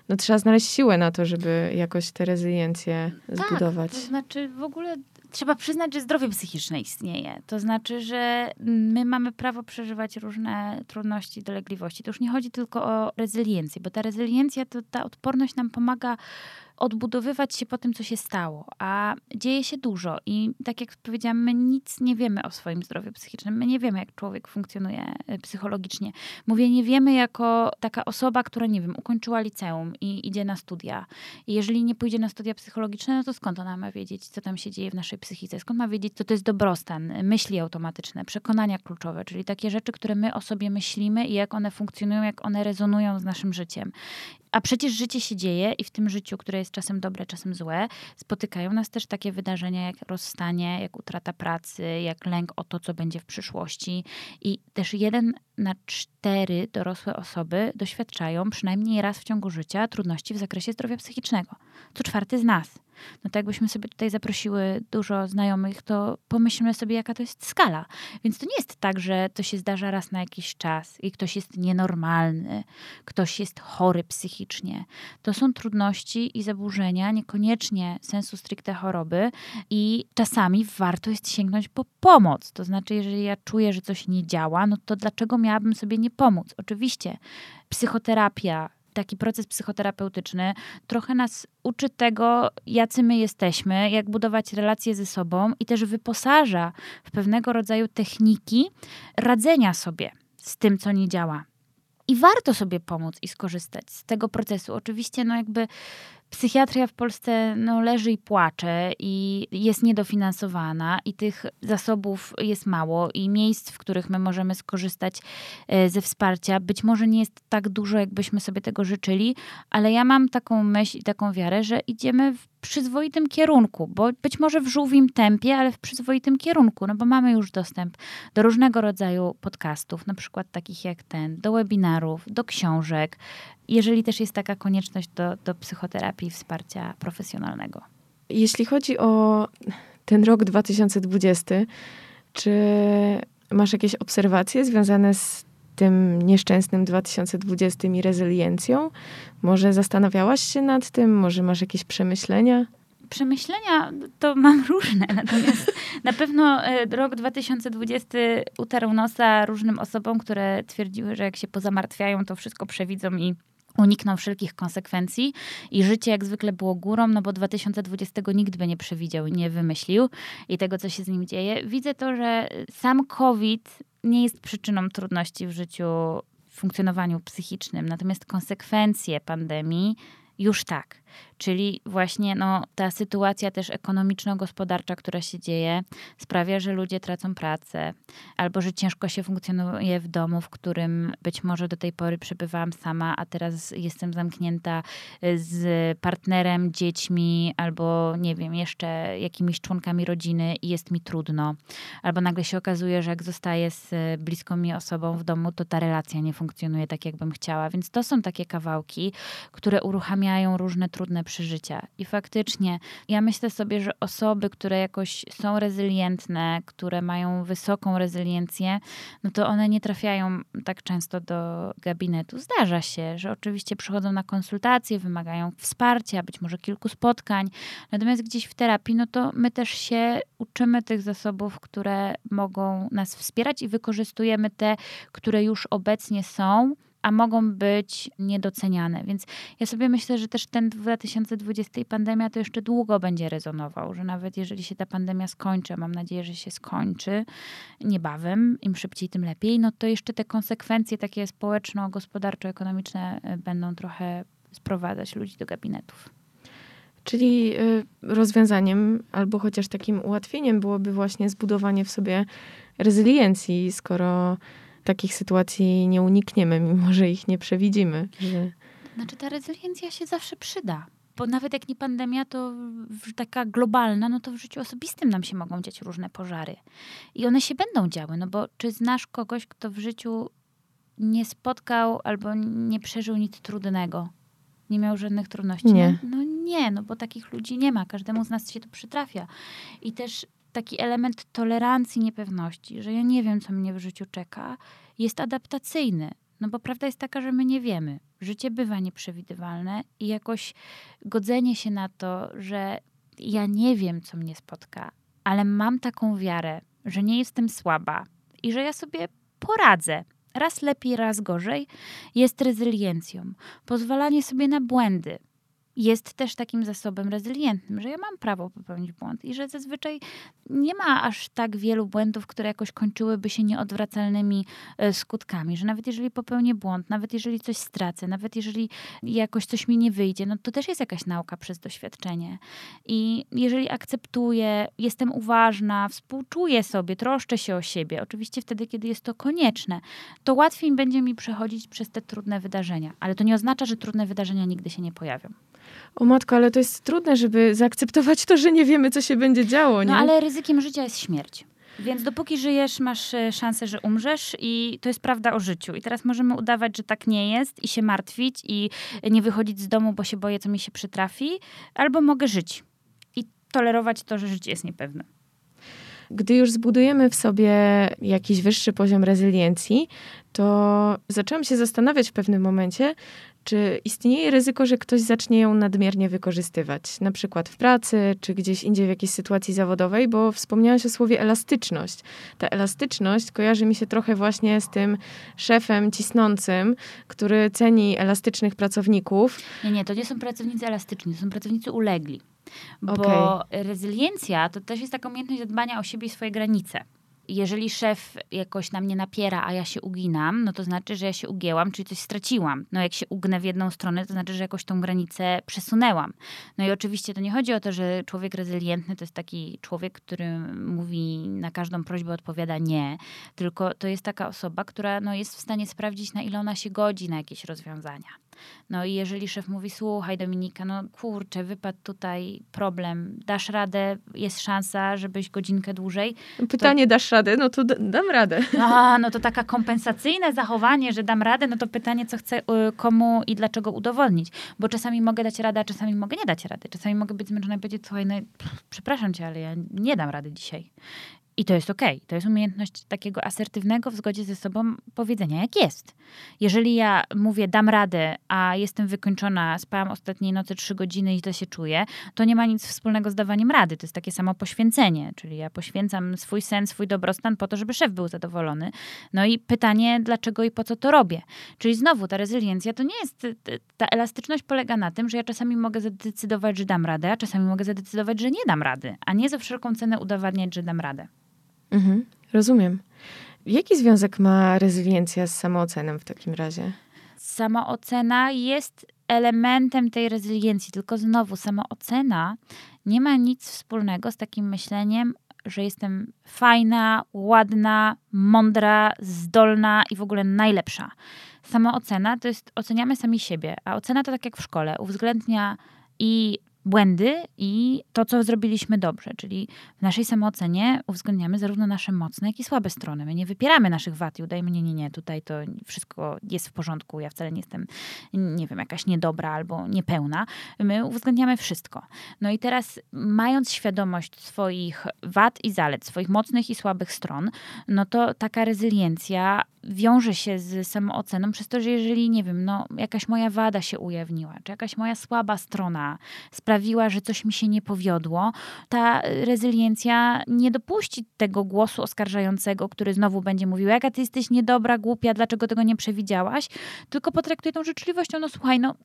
no, trzeba znaleźć siłę na to, żeby jakoś tę rezyliencję tak, zbudować. To znaczy w ogóle trzeba przyznać, że zdrowie psychiczne istnieje. To znaczy, że my mamy prawo przeżywać różne trudności, dolegliwości. To już nie chodzi tylko o rezyliencję, bo ta rezyliencja, to ta odporność nam pomaga odbudowywać się po tym, co się stało. A dzieje się dużo i tak jak powiedziałam, my nic nie wiemy o swoim zdrowiu psychicznym. My nie wiemy, jak człowiek funkcjonuje e, psychologicznie. Mówię, nie wiemy jako taka osoba, która, nie wiem, ukończyła liceum i idzie na studia. I jeżeli nie pójdzie na studia psychologiczne, no to skąd ona ma wiedzieć, co tam się dzieje w naszej psychice? Skąd ma wiedzieć, co to jest dobrostan, myśli automatyczne, przekonania kluczowe, czyli takie rzeczy, które my o sobie myślimy i jak one funkcjonują, jak one rezonują z naszym życiem. A przecież życie się dzieje i w tym życiu, które jest czasem dobre, czasem złe, spotykają nas też takie wydarzenia jak rozstanie, jak utrata pracy, jak lęk o to, co będzie w przyszłości. I też jeden na cztery dorosłe osoby doświadczają przynajmniej raz w ciągu życia trudności w zakresie zdrowia psychicznego. Co czwarty z nas no to jakbyśmy sobie tutaj zaprosiły dużo znajomych, to pomyślmy sobie, jaka to jest skala. Więc to nie jest tak, że to się zdarza raz na jakiś czas i ktoś jest nienormalny, ktoś jest chory psychicznie. To są trudności i zaburzenia, niekoniecznie sensu stricte choroby i czasami warto jest sięgnąć po pomoc. To znaczy, jeżeli ja czuję, że coś nie działa, no to dlaczego miałabym sobie nie pomóc? Oczywiście psychoterapia, taki proces psychoterapeutyczny trochę nas uczy tego, jacy my jesteśmy, jak budować relacje ze sobą i też wyposaża w pewnego rodzaju techniki radzenia sobie z tym, co nie działa. I warto sobie pomóc i skorzystać z tego procesu. Oczywiście, no jakby psychiatria w Polsce no, leży i płacze i jest niedofinansowana i tych zasobów jest mało i miejsc, w których my możemy skorzystać e, ze wsparcia. Być może nie jest tak dużo, jakbyśmy sobie tego życzyli, ale ja mam taką myśl i taką wiarę, że idziemy w przyzwoitym kierunku, bo być może w żółwim tempie, ale w przyzwoitym kierunku, no bo mamy już dostęp do różnego rodzaju podcastów, na przykład takich jak ten, do webinarów, do książek, jeżeli też jest taka konieczność do, do psychoterapii i wsparcia profesjonalnego. Jeśli chodzi o ten rok 2020, czy masz jakieś obserwacje związane z tym nieszczęsnym 2020 i rezyliencją? Może zastanawiałaś się nad tym? Może masz jakieś przemyślenia? Przemyślenia to mam różne, natomiast na pewno e, rok 2020 utarł nosa różnym osobom, które twierdziły, że jak się pozamartwiają, to wszystko przewidzą i unikną wszelkich konsekwencji i życie jak zwykle było górą, no bo 2020 nikt by nie przewidział, nie wymyślił i tego, co się z nim dzieje. Widzę to, że sam COVID nie jest przyczyną trudności w życiu, w funkcjonowaniu psychicznym, natomiast konsekwencje pandemii już tak. Czyli właśnie no, ta sytuacja też ekonomiczno-gospodarcza, która się dzieje, sprawia, że ludzie tracą pracę, albo że ciężko się funkcjonuje w domu, w którym być może do tej pory przebywałam sama, a teraz jestem zamknięta y, z partnerem, dziećmi, albo nie wiem, jeszcze jakimiś członkami rodziny i jest mi trudno. Albo nagle się okazuje, że jak zostaję z bliską mi osobą w domu, to ta relacja nie funkcjonuje tak, jakbym chciała. Więc to są takie kawałki, które uruchamiają różne trudne przeżycia. I faktycznie ja myślę sobie, że osoby, które jakoś są rezylientne, które mają wysoką rezyliencję, no to one nie trafiają tak często do gabinetu. Zdarza się, że oczywiście przychodzą na konsultacje, wymagają wsparcia, być może kilku spotkań. Natomiast gdzieś w terapii, no to my też się uczymy tych zasobów, które mogą nas wspierać i wykorzystujemy te, które już obecnie są a mogą być niedoceniane. Więc ja sobie myślę, że też ten 2020 pandemia to jeszcze długo będzie rezonował, że nawet jeżeli się ta pandemia skończy, mam nadzieję, że się skończy niebawem, im szybciej, tym lepiej, no to jeszcze te konsekwencje takie społeczno-gospodarczo-ekonomiczne e, będą trochę sprowadzać ludzi do gabinetów. Czyli y, rozwiązaniem albo chociaż takim ułatwieniem byłoby właśnie zbudowanie w sobie rezyliencji, skoro takich sytuacji nie unikniemy, mimo że ich nie przewidzimy. Że... Znaczy ta rezyliencja się zawsze przyda. Bo nawet jak nie pandemia, to taka globalna, no to w życiu osobistym nam się mogą dziać różne pożary. I one się będą działy, no bo czy znasz kogoś, kto w życiu nie spotkał albo nie przeżył nic trudnego? Nie miał żadnych trudności? Nie. No, no nie, no bo takich ludzi nie ma. Każdemu z nas się to przytrafia. I też taki element tolerancji niepewności, że ja nie wiem, co mnie w życiu czeka, jest adaptacyjny. No bo prawda jest taka, że my nie wiemy. Życie bywa nieprzewidywalne i jakoś godzenie się na to, że ja nie wiem, co mnie spotka, ale mam taką wiarę, że nie jestem słaba i że ja sobie poradzę. Raz lepiej, raz gorzej, jest rezyliencją. Pozwalanie sobie na błędy, jest też takim zasobem rezylientnym, że ja mam prawo popełnić błąd i że zazwyczaj nie ma aż tak wielu błędów, które jakoś kończyłyby się nieodwracalnymi e, skutkami, że nawet jeżeli popełnię błąd, nawet jeżeli coś stracę, nawet jeżeli jakoś coś mi nie wyjdzie, no to też jest jakaś nauka przez doświadczenie. I jeżeli akceptuję, jestem uważna, współczuję sobie, troszczę się o siebie, oczywiście wtedy, kiedy jest to konieczne, to łatwiej będzie mi przechodzić przez te trudne wydarzenia. Ale to nie oznacza, że trudne wydarzenia nigdy się nie pojawią. O matko, ale to jest trudne, żeby zaakceptować to, że nie wiemy, co się będzie działo, nie? No ale ryzykiem życia jest śmierć. Więc dopóki żyjesz, masz e, szansę, że umrzesz i to jest prawda o życiu. I teraz możemy udawać, że tak nie jest i się martwić i nie wychodzić z domu, bo się boję, co mi się przytrafi. Albo mogę żyć i tolerować to, że życie jest niepewne. Gdy już zbudujemy w sobie jakiś wyższy poziom rezyliencji, to zaczęłam się zastanawiać w pewnym momencie, czy istnieje ryzyko, że ktoś zacznie ją nadmiernie wykorzystywać, na przykład w pracy, czy gdzieś indziej w jakiejś sytuacji zawodowej, bo wspomniałaś o słowie elastyczność. Ta elastyczność kojarzy mi się trochę właśnie z tym szefem cisnącym, który ceni elastycznych pracowników. Nie, nie, to nie są pracownicy elastyczni, to są pracownicy ulegli. Bo okay. rezyliencja to też jest taka umiejętność dbania o siebie i swoje granice jeżeli szef jakoś na mnie napiera, a ja się uginam, no to znaczy, że ja się ugięłam, czyli coś straciłam. No jak się ugnę w jedną stronę, to znaczy, że jakoś tą granicę przesunęłam. No i oczywiście to nie chodzi o to, że człowiek rezylientny to jest taki człowiek, który mówi na każdą prośbę odpowiada nie, tylko to jest taka osoba, która no, jest w stanie sprawdzić, na ile ona się godzi na jakieś rozwiązania. No i jeżeli szef mówi, słuchaj Dominika, no kurczę, wypadł tutaj problem, dasz radę, jest szansa, żebyś godzinkę dłużej. Pytanie, to... dasz radę? No to dam radę. A, no to taka kompensacyjne zachowanie, że dam radę, no to pytanie, co chcę y, komu i dlaczego udowodnić. Bo czasami mogę dać radę, a czasami mogę nie dać rady. Czasami mogę być zmęczona i powiedzieć, słuchaj, no przepraszam cię, ale ja nie dam rady dzisiaj. I to jest okej. Okay. To jest umiejętność takiego asertywnego w zgodzie ze sobą powiedzenia, jak jest. Jeżeli ja mówię, dam radę, a jestem wykończona, spałam ostatniej nocy trzy godziny i to się czuję, to nie ma nic wspólnego z dawaniem rady. To jest takie samo poświęcenie. Czyli ja poświęcam swój sen, swój dobrostan po to, żeby szef był zadowolony. No i pytanie, dlaczego i po co to robię. Czyli znowu ta rezyliencja to nie jest, ta elastyczność polega na tym, że ja czasami mogę zadecydować, że dam radę, a czasami mogę zadecydować, że nie dam rady, a nie za wszelką cenę udowadniać, że dam radę. Mhm, rozumiem. Jaki związek ma rezyliencja z samooceną w takim razie? Samoocena jest elementem tej rezyliencji, tylko znowu samoocena nie ma nic wspólnego z takim myśleniem, że jestem fajna, ładna, mądra, zdolna i w ogóle najlepsza. Samoocena to jest oceniamy sami siebie, a ocena to tak jak w szkole, uwzględnia i błędy i to, co zrobiliśmy dobrze. Czyli w naszej samoocenie uwzględniamy zarówno nasze mocne, jak i słabe strony. My nie wypieramy naszych wad i udajemy, nie, nie, nie, tutaj to wszystko jest w porządku, ja wcale nie jestem, nie wiem, jakaś niedobra albo niepełna. My uwzględniamy wszystko. No i teraz, mając świadomość swoich wad i zalet, swoich mocnych i słabych stron, no to taka rezyliencja wiąże się z samooceną przez to, że jeżeli, nie wiem, no jakaś moja wada się ujawniła, czy jakaś moja słaba strona sprawiła, że coś mi się nie powiodło, ta rezyliencja nie dopuści tego głosu oskarżającego, który znowu będzie mówił, jaka ty jesteś niedobra, głupia, dlaczego tego nie przewidziałaś, tylko potraktuje tą życzliwością, no słuchaj, no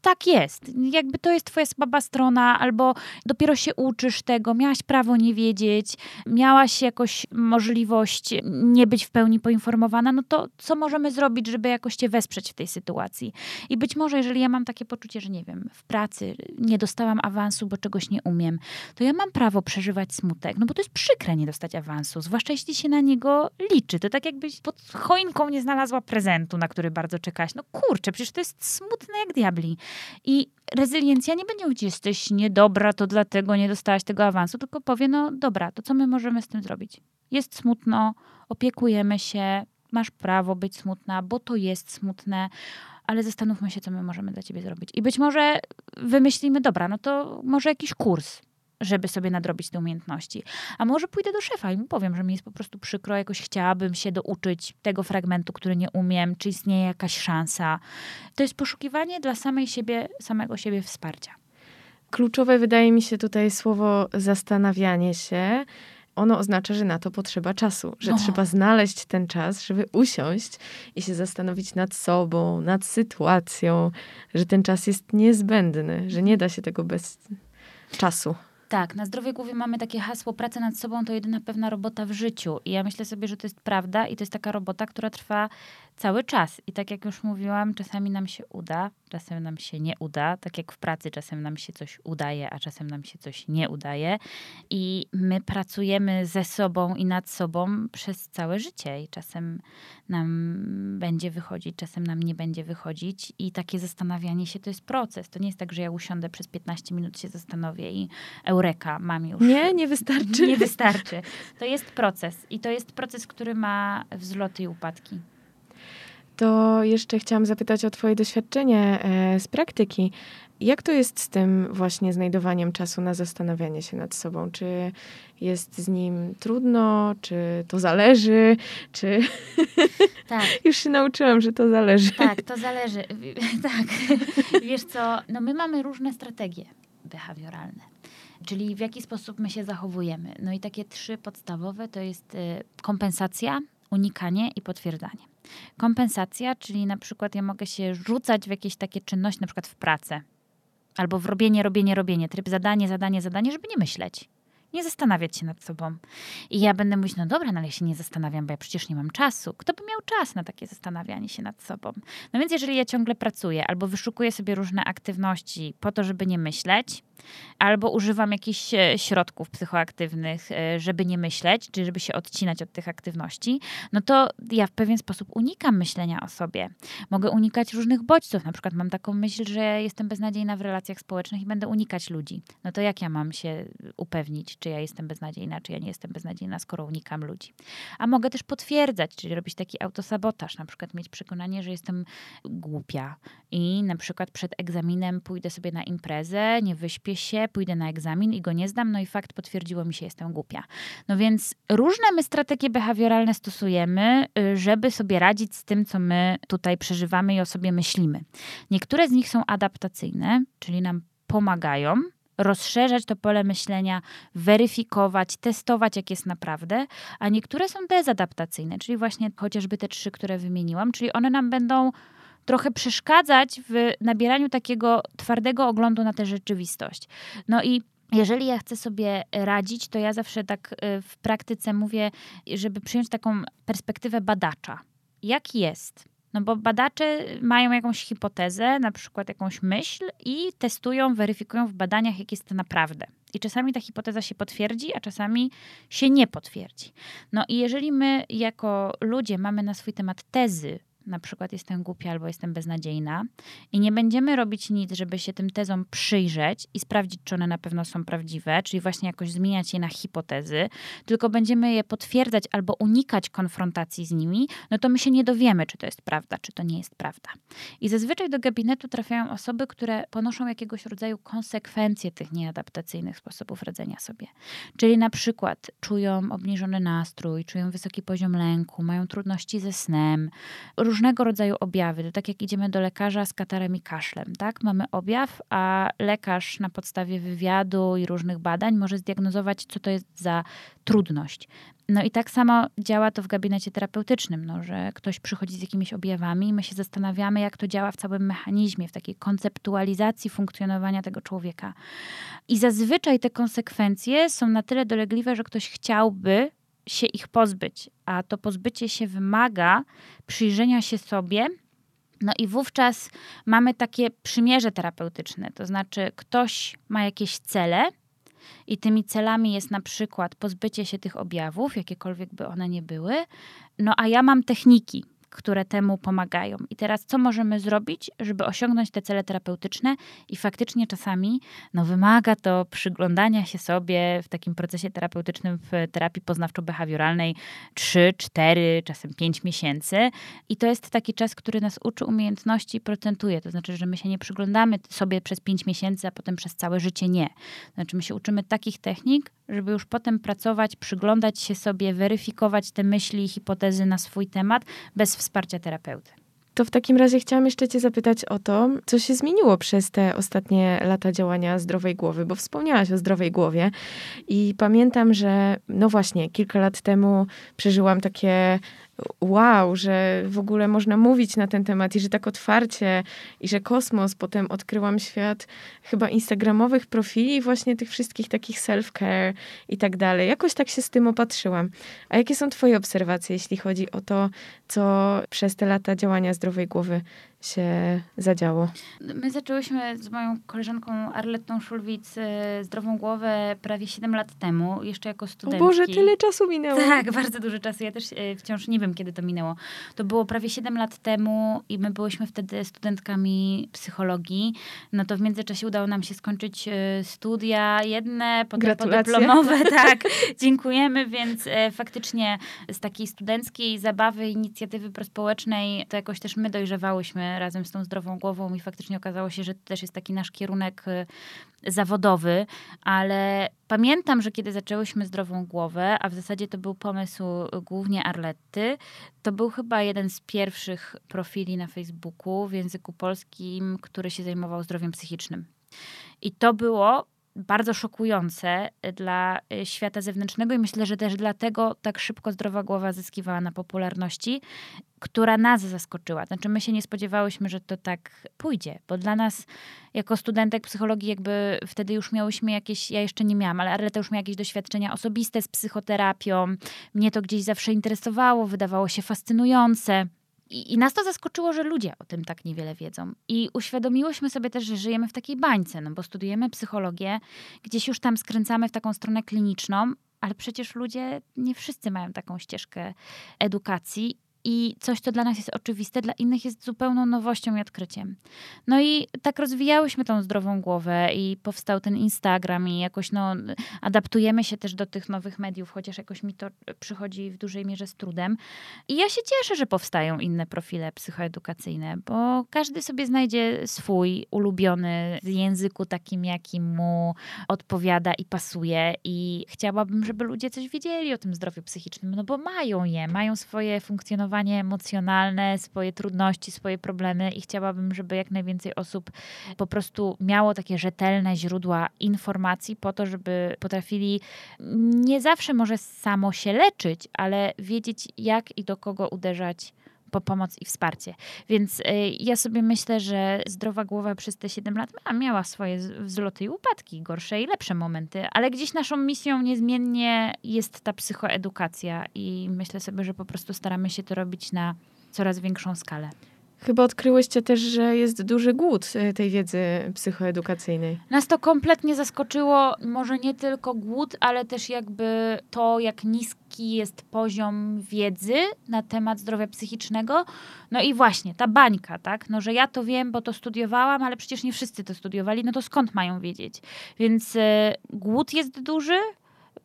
tak jest. Jakby to jest twoja słaba strona, albo dopiero się uczysz tego, miałaś prawo nie wiedzieć, miałaś jakoś możliwość nie być w pełni poinformowana, no to co możemy zrobić, żeby jakoś cię wesprzeć w tej sytuacji? I być może, jeżeli ja mam takie poczucie, że nie wiem, w pracy nie dostałam awansu, bo czegoś nie umiem, to ja mam prawo przeżywać smutek, no bo to jest przykre nie dostać awansu, zwłaszcza jeśli się na niego liczy. To tak jakbyś pod choinką nie znalazła prezentu, na który bardzo czekałaś. No kurczę, przecież to jest smutne jak diabli. I rezyliencja nie będzie mówić, jesteś niedobra, to dlatego nie dostałaś tego awansu, tylko powie, no dobra, to co my możemy z tym zrobić? Jest smutno, opiekujemy się, masz prawo być smutna, bo to jest smutne, ale zastanówmy się, co my możemy dla ciebie zrobić. I być może wymyślimy, dobra, no to może jakiś kurs żeby sobie nadrobić te umiejętności. A może pójdę do szefa i mu powiem, że mi jest po prostu przykro, jakoś chciałabym się douczyć tego fragmentu, który nie umiem, czy istnieje jakaś szansa. To jest poszukiwanie dla samej siebie, samego siebie wsparcia. Kluczowe wydaje mi się tutaj słowo zastanawianie się. Ono oznacza, że na to potrzeba czasu, że no. trzeba znaleźć ten czas, żeby usiąść i się zastanowić nad sobą, nad sytuacją, że ten czas jest niezbędny, że nie da się tego bez czasu. Tak, na zdrowie głowy mamy takie hasło praca nad sobą to jedyna pewna robota w życiu. I ja myślę sobie, że to jest prawda i to jest taka robota, która trwa cały czas. I tak jak już mówiłam, czasami nam się uda, czasem nam się nie uda. Tak jak w pracy, czasem nam się coś udaje, a czasem nam się coś nie udaje. I my pracujemy ze sobą i nad sobą przez całe życie. I czasem nam będzie wychodzić, czasem nam nie będzie wychodzić. I takie zastanawianie się to jest proces. To nie jest tak, że ja usiądę przez 15 minut, się zastanowię i eureka, mam już. Nie, nie wystarczy. Nie wystarczy. To jest proces. I to jest proces, który ma wzloty i upadki to jeszcze chciałam zapytać o Twoje doświadczenie e, z praktyki. Jak to jest z tym właśnie znajdowaniem czasu na zastanawianie się nad sobą? Czy jest z nim trudno, czy to zależy, czy... Tak. Już się nauczyłam, że to zależy. Tak, to zależy. tak. Wiesz co, no my mamy różne strategie behawioralne. Czyli w jaki sposób my się zachowujemy. No i takie trzy podstawowe to jest y, kompensacja, unikanie i potwierdzanie. Kompensacja, czyli na przykład ja mogę się rzucać w jakieś takie czynności, na przykład w pracę, albo w robienie, robienie, robienie, tryb zadanie, zadanie, zadanie, żeby nie myśleć nie zastanawiać się nad sobą. I ja będę mówić, no dobra, no ale ja się nie zastanawiam, bo ja przecież nie mam czasu. Kto by miał czas na takie zastanawianie się nad sobą? No więc jeżeli ja ciągle pracuję albo wyszukuję sobie różne aktywności po to, żeby nie myśleć, albo używam jakichś e, środków psychoaktywnych, e, żeby nie myśleć, czy żeby się odcinać od tych aktywności, no to ja w pewien sposób unikam myślenia o sobie. Mogę unikać różnych bodźców. Na przykład mam taką myśl, że jestem beznadziejna w relacjach społecznych i będę unikać ludzi. No to jak ja mam się upewnić, czy ja jestem beznadziejna, czy ja nie jestem beznadziejna, skoro unikam ludzi. A mogę też potwierdzać, czyli robić taki autosabotaż, na przykład mieć przekonanie, że jestem głupia i na przykład przed egzaminem pójdę sobie na imprezę, nie wyśpię się, pójdę na egzamin i go nie zdam, no i fakt potwierdziło mi się, jestem głupia. No więc różne my strategie behawioralne stosujemy, y, żeby sobie radzić z tym, co my tutaj przeżywamy i o sobie myślimy. Niektóre z nich są adaptacyjne, czyli nam pomagają, rozszerzać to pole myślenia, weryfikować, testować, jak jest naprawdę, a niektóre są dezadaptacyjne, czyli właśnie chociażby te trzy, które wymieniłam, czyli one nam będą trochę przeszkadzać w nabieraniu takiego twardego oglądu na tę rzeczywistość. No i jeżeli ja chcę sobie radzić, to ja zawsze tak y, w praktyce mówię, żeby przyjąć taką perspektywę badacza. Jak jest? No bo badacze mają jakąś hipotezę, na przykład jakąś myśl i testują, weryfikują w badaniach, jak jest to naprawdę. I czasami ta hipoteza się potwierdzi, a czasami się nie potwierdzi. No i jeżeli my jako ludzie mamy na swój temat tezy, na przykład jestem głupia albo jestem beznadziejna i nie będziemy robić nic, żeby się tym tezom przyjrzeć i sprawdzić, czy one na pewno są prawdziwe, czyli właśnie jakoś zmieniać je na hipotezy, tylko będziemy je potwierdzać albo unikać konfrontacji z nimi, no to my się nie dowiemy, czy to jest prawda, czy to nie jest prawda. I zazwyczaj do gabinetu trafiają osoby, które ponoszą jakiegoś rodzaju konsekwencje tych nieadaptacyjnych sposobów radzenia sobie. Czyli na przykład czują obniżony nastrój, czują wysoki poziom lęku, mają trudności ze snem, różnego rodzaju objawy. To tak jak idziemy do lekarza z katarem i kaszlem, tak? Mamy objaw, a lekarz na podstawie wywiadu i różnych badań może zdiagnozować, co to jest za trudność. No i tak samo działa to w gabinecie terapeutycznym, no, że ktoś przychodzi z jakimiś objawami i my się zastanawiamy, jak to działa w całym mechanizmie, w takiej konceptualizacji funkcjonowania tego człowieka. I zazwyczaj te konsekwencje są na tyle dolegliwe, że ktoś chciałby się ich pozbyć, a to pozbycie się wymaga przyjrzenia się sobie. No i wówczas mamy takie przymierze terapeutyczne, to znaczy ktoś ma jakieś cele, i tymi celami jest na przykład pozbycie się tych objawów, jakiekolwiek by one nie były, no a ja mam techniki, które temu pomagają. I teraz co możemy zrobić, żeby osiągnąć te cele terapeutyczne? I faktycznie czasami no, wymaga to przyglądania się sobie w takim procesie terapeutycznym w terapii poznawczo-behawioralnej 3, 4, czasem 5 miesięcy. I to jest taki czas, który nas uczy umiejętności i procentuje. To znaczy, że my się nie przyglądamy sobie przez 5 miesięcy, a potem przez całe życie nie. To znaczy, my się uczymy takich technik, żeby już potem pracować, przyglądać się sobie, weryfikować te myśli i hipotezy na swój temat bez wsparcia terapeuty. To w takim razie chciałam jeszcze Cię zapytać o to, co się zmieniło przez te ostatnie lata działania zdrowej głowy, bo wspomniałaś o zdrowej głowie i pamiętam, że no właśnie, kilka lat temu przeżyłam takie wow, że w ogóle można mówić na ten temat i że tak otwarcie i że kosmos. Potem odkryłam świat chyba instagramowych profili, właśnie tych wszystkich takich self-care i tak dalej. Jakoś tak się z tym opatrzyłam. A jakie są Twoje obserwacje, jeśli chodzi o to, co przez te lata działania zdrowej głowy się zadziało? My zaczęłyśmy z moją koleżanką Arlettą Szulwic e, Zdrową Głowę prawie 7 lat temu, jeszcze jako studentki. O Boże, tyle czasu minęło. Tak, bardzo dużo czasu. Ja też e, wciąż nie wiem, kiedy to minęło. To było prawie 7 lat temu i my byłyśmy wtedy studentkami psychologii. No to w międzyczasie udało nam się skończyć e, studia jedne, potem podyplomowe. Tak, dziękujemy, więc faktycznie z takiej studenckiej zabawy, inicjatywy prospołecznej to jakoś też my dojrzewałyśmy razem z tą zdrową głową i faktycznie okazało się, że to też jest taki nasz kierunek y, zawodowy, ale pamiętam, że kiedy zaczęłyśmy zdrową głowę, a w zasadzie to był pomysł głównie Arletty, to był chyba jeden z pierwszych profili na Facebooku w języku polskim, który się zajmował zdrowiem psychicznym. I to było bardzo szokujące dla y, świata zewnętrznego i myślę, że też dlatego tak szybko zdrowa głowa zyskiwała na popularności, która nas zaskoczyła. Znaczy my się nie spodziewałyśmy, że to tak pójdzie, bo dla nas jako studentek psychologii jakby wtedy już miałyśmy jakieś, ja jeszcze nie miałam, ale Arleta już miała jakieś doświadczenia osobiste z psychoterapią. Mnie to gdzieś zawsze interesowało, wydawało się fascynujące. I, I, nas to zaskoczyło, że ludzie o tym tak niewiele wiedzą. I uświadomiłyśmy sobie też, że żyjemy w takiej bańce, no bo studujemy psychologię, gdzieś już tam skręcamy w taką stronę kliniczną, ale przecież ludzie nie wszyscy mają taką ścieżkę edukacji i coś, co dla nas jest oczywiste, dla innych jest zupełną nowością i odkryciem. No i tak rozwijałyśmy tą zdrową głowę i powstał ten Instagram i jakoś no, adaptujemy się też do tych nowych mediów, chociaż jakoś mi to przychodzi w dużej mierze z trudem. I ja się cieszę, że powstają inne profile psychoedukacyjne, bo każdy sobie znajdzie swój ulubiony w języku takim, jaki mu odpowiada i pasuje. I chciałabym, żeby ludzie coś wiedzieli o tym zdrowiu psychicznym, no bo mają je, mają swoje funkcjonowanie emocjonalne, swoje trudności, swoje problemy i chciałabym, żeby jak najwięcej osób po prostu miało takie rzetelne źródła informacji po to, żeby potrafili nie zawsze może samo się leczyć, ale wiedzieć jak i do kogo uderzać po pomoc i wsparcie. Więc y, ja sobie myślę, że zdrowa głowa przez te 7 lat miała swoje wzloty i upadki, gorsze i lepsze momenty, ale gdzieś naszą misją niezmiennie jest ta psychoedukacja i myślę sobie, że po prostu staramy się to robić na coraz większą skalę. Chyba odkryłyście też, że jest duży głód y, tej wiedzy psychoedukacyjnej. Nas to kompletnie zaskoczyło. Może nie tylko głód, ale też jakby to, jak niski jest poziom wiedzy na temat zdrowia psychicznego. No i właśnie, ta bańka, tak? No, że ja to wiem, bo to studiowałam, ale przecież nie wszyscy to studiowali, no to skąd mają wiedzieć? Więc y, głód jest duży,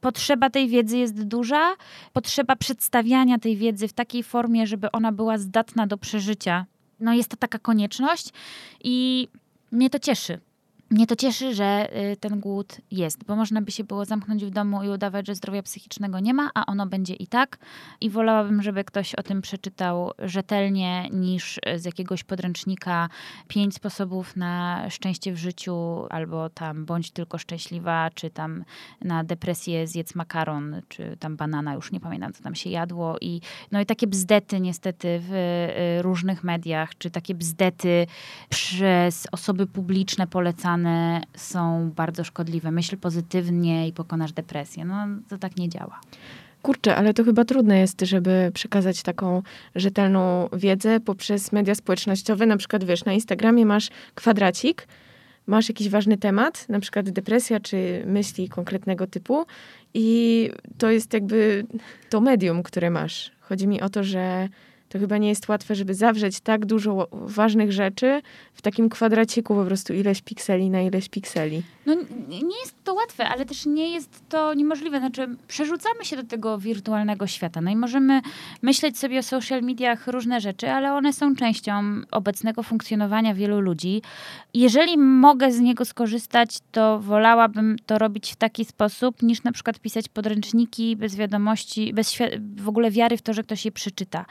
potrzeba tej wiedzy jest duża, potrzeba przedstawiania tej wiedzy w takiej formie, żeby ona była zdatna do przeżycia no jest to taka konieczność i mnie to cieszy. Mnie to cieszy, że y, ten głód jest, bo można by się było zamknąć w domu i udawać, że zdrowia psychicznego nie ma, a ono będzie i tak. I wolałabym, żeby ktoś o tym przeczytał rzetelnie, niż z jakiegoś podręcznika pięć sposobów na szczęście w życiu, albo tam bądź tylko szczęśliwa, czy tam na depresję zjedz makaron, czy tam banana, już nie pamiętam, co tam się jadło. I, no i takie bzdety niestety w y, różnych mediach, czy takie bzdety przez osoby publiczne polecane są bardzo szkodliwe. Myśl pozytywnie i pokonasz depresję. No to tak nie działa. Kurczę, ale to chyba trudne jest, żeby przekazać taką rzetelną wiedzę poprzez media społecznościowe. Na przykład, wiesz, na Instagramie masz kwadracik, masz jakiś ważny temat, na przykład depresja czy myśli konkretnego typu i to jest jakby to medium, które masz. Chodzi mi o to, że to chyba nie jest łatwe, żeby zawrzeć tak dużo ważnych rzeczy w takim kwadraciku, po prostu ileś pikseli na ileś pikseli. No nie jest to łatwe, ale też nie jest to niemożliwe. Znaczy, przerzucamy się do tego wirtualnego świata. No i możemy myśleć sobie o social mediach różne rzeczy, ale one są częścią obecnego funkcjonowania wielu ludzi. Jeżeli mogę z niego skorzystać, to wolałabym to robić w taki sposób, niż na przykład pisać podręczniki bez wiadomości, bez w ogóle wiary w to, że ktoś je przeczyta.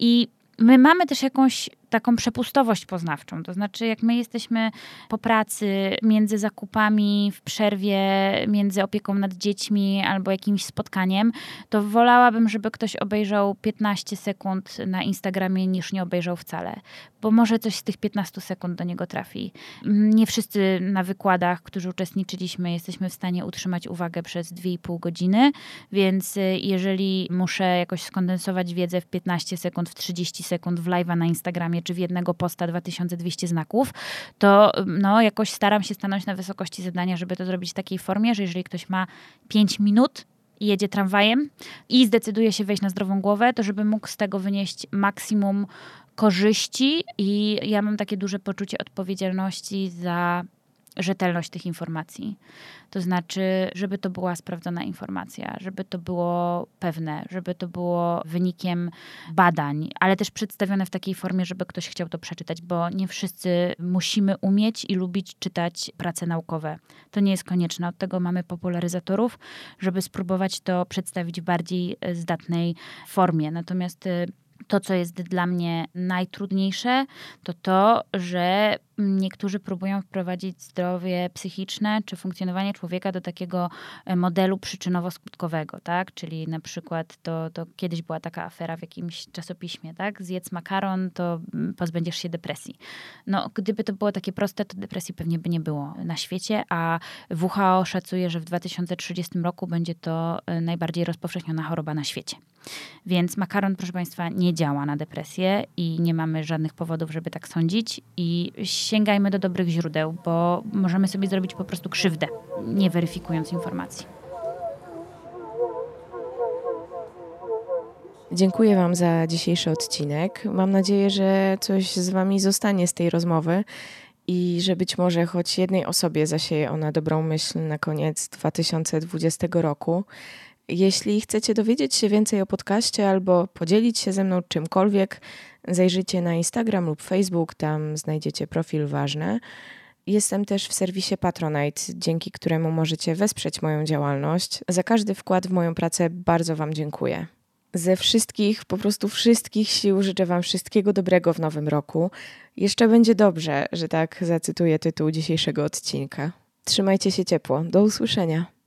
I my mamy też jakąś taką przepustowość poznawczą. To znaczy, jak my jesteśmy po pracy, między zakupami, w przerwie, między opieką nad dziećmi albo jakimś spotkaniem, to wolałabym, żeby ktoś obejrzał 15 sekund na Instagramie niż nie obejrzał wcale, bo może coś z tych 15 sekund do niego trafi. Nie wszyscy na wykładach, którzy uczestniczyliśmy, jesteśmy w stanie utrzymać uwagę przez 2,5 godziny, więc y, jeżeli muszę jakoś skondensować wiedzę w 15 sekund, w 30 sekund w live'a na Instagramie, czy w jednego posta 2200 znaków, to no, jakoś staram się stanąć na wysokości zadania, żeby to zrobić w takiej formie, że jeżeli ktoś ma 5 minut i jedzie tramwajem i zdecyduje się wejść na zdrową głowę, to żeby mógł z tego wynieść maksimum korzyści i ja mam takie duże poczucie odpowiedzialności za rzetelność tych informacji. To znaczy, żeby to była sprawdzona informacja, żeby to było pewne, żeby to było wynikiem badań, ale też przedstawione w takiej formie, żeby ktoś chciał to przeczytać, bo nie wszyscy musimy umieć i lubić czytać prace naukowe. To nie jest konieczne. Od tego mamy popularyzatorów, żeby spróbować to przedstawić w bardziej zdatnej formie. Natomiast y, to, co jest dla mnie najtrudniejsze, to to, że niektórzy próbują wprowadzić zdrowie psychiczne czy funkcjonowanie człowieka do takiego e, modelu przyczynowo-skutkowego, tak? Czyli na przykład to, to kiedyś była taka afera w jakimś czasopiśmie, tak? Zjedz makaron, to mm, pozbędziesz się depresji. No, gdyby to było takie proste, to depresji pewnie by nie było na świecie, a WHO szacuje, że w 2030 roku będzie to e, najbardziej rozpowszechniona choroba na świecie. Więc makaron, proszę Państwa, nie działa na depresję i nie mamy żadnych powodów, żeby tak sądzić i sięgajmy do dobrych źródeł, bo możemy sobie zrobić po prostu krzywdę, nie weryfikując informacji. Dziękuję Wam za dzisiejszy odcinek. Mam nadzieję, że coś z Wami zostanie z tej rozmowy i że być może choć jednej osobie zasieje ona dobrą myśl na koniec 2020 roku. Jeśli chcecie dowiedzieć się więcej o podcaście albo podzielić się ze mną czymkolwiek, zajrzyjcie na Instagram lub Facebook, tam znajdziecie profil ważny. Jestem też w serwisie Patronite, dzięki któremu możecie wesprzeć moją działalność. Za każdy wkład w moją pracę bardzo Wam dziękuję. Ze wszystkich, po prostu wszystkich sił życzę Wam wszystkiego dobrego w nowym roku. Jeszcze będzie dobrze, że tak zacytuję tytuł dzisiejszego odcinka. Trzymajcie się ciepło. Do usłyszenia.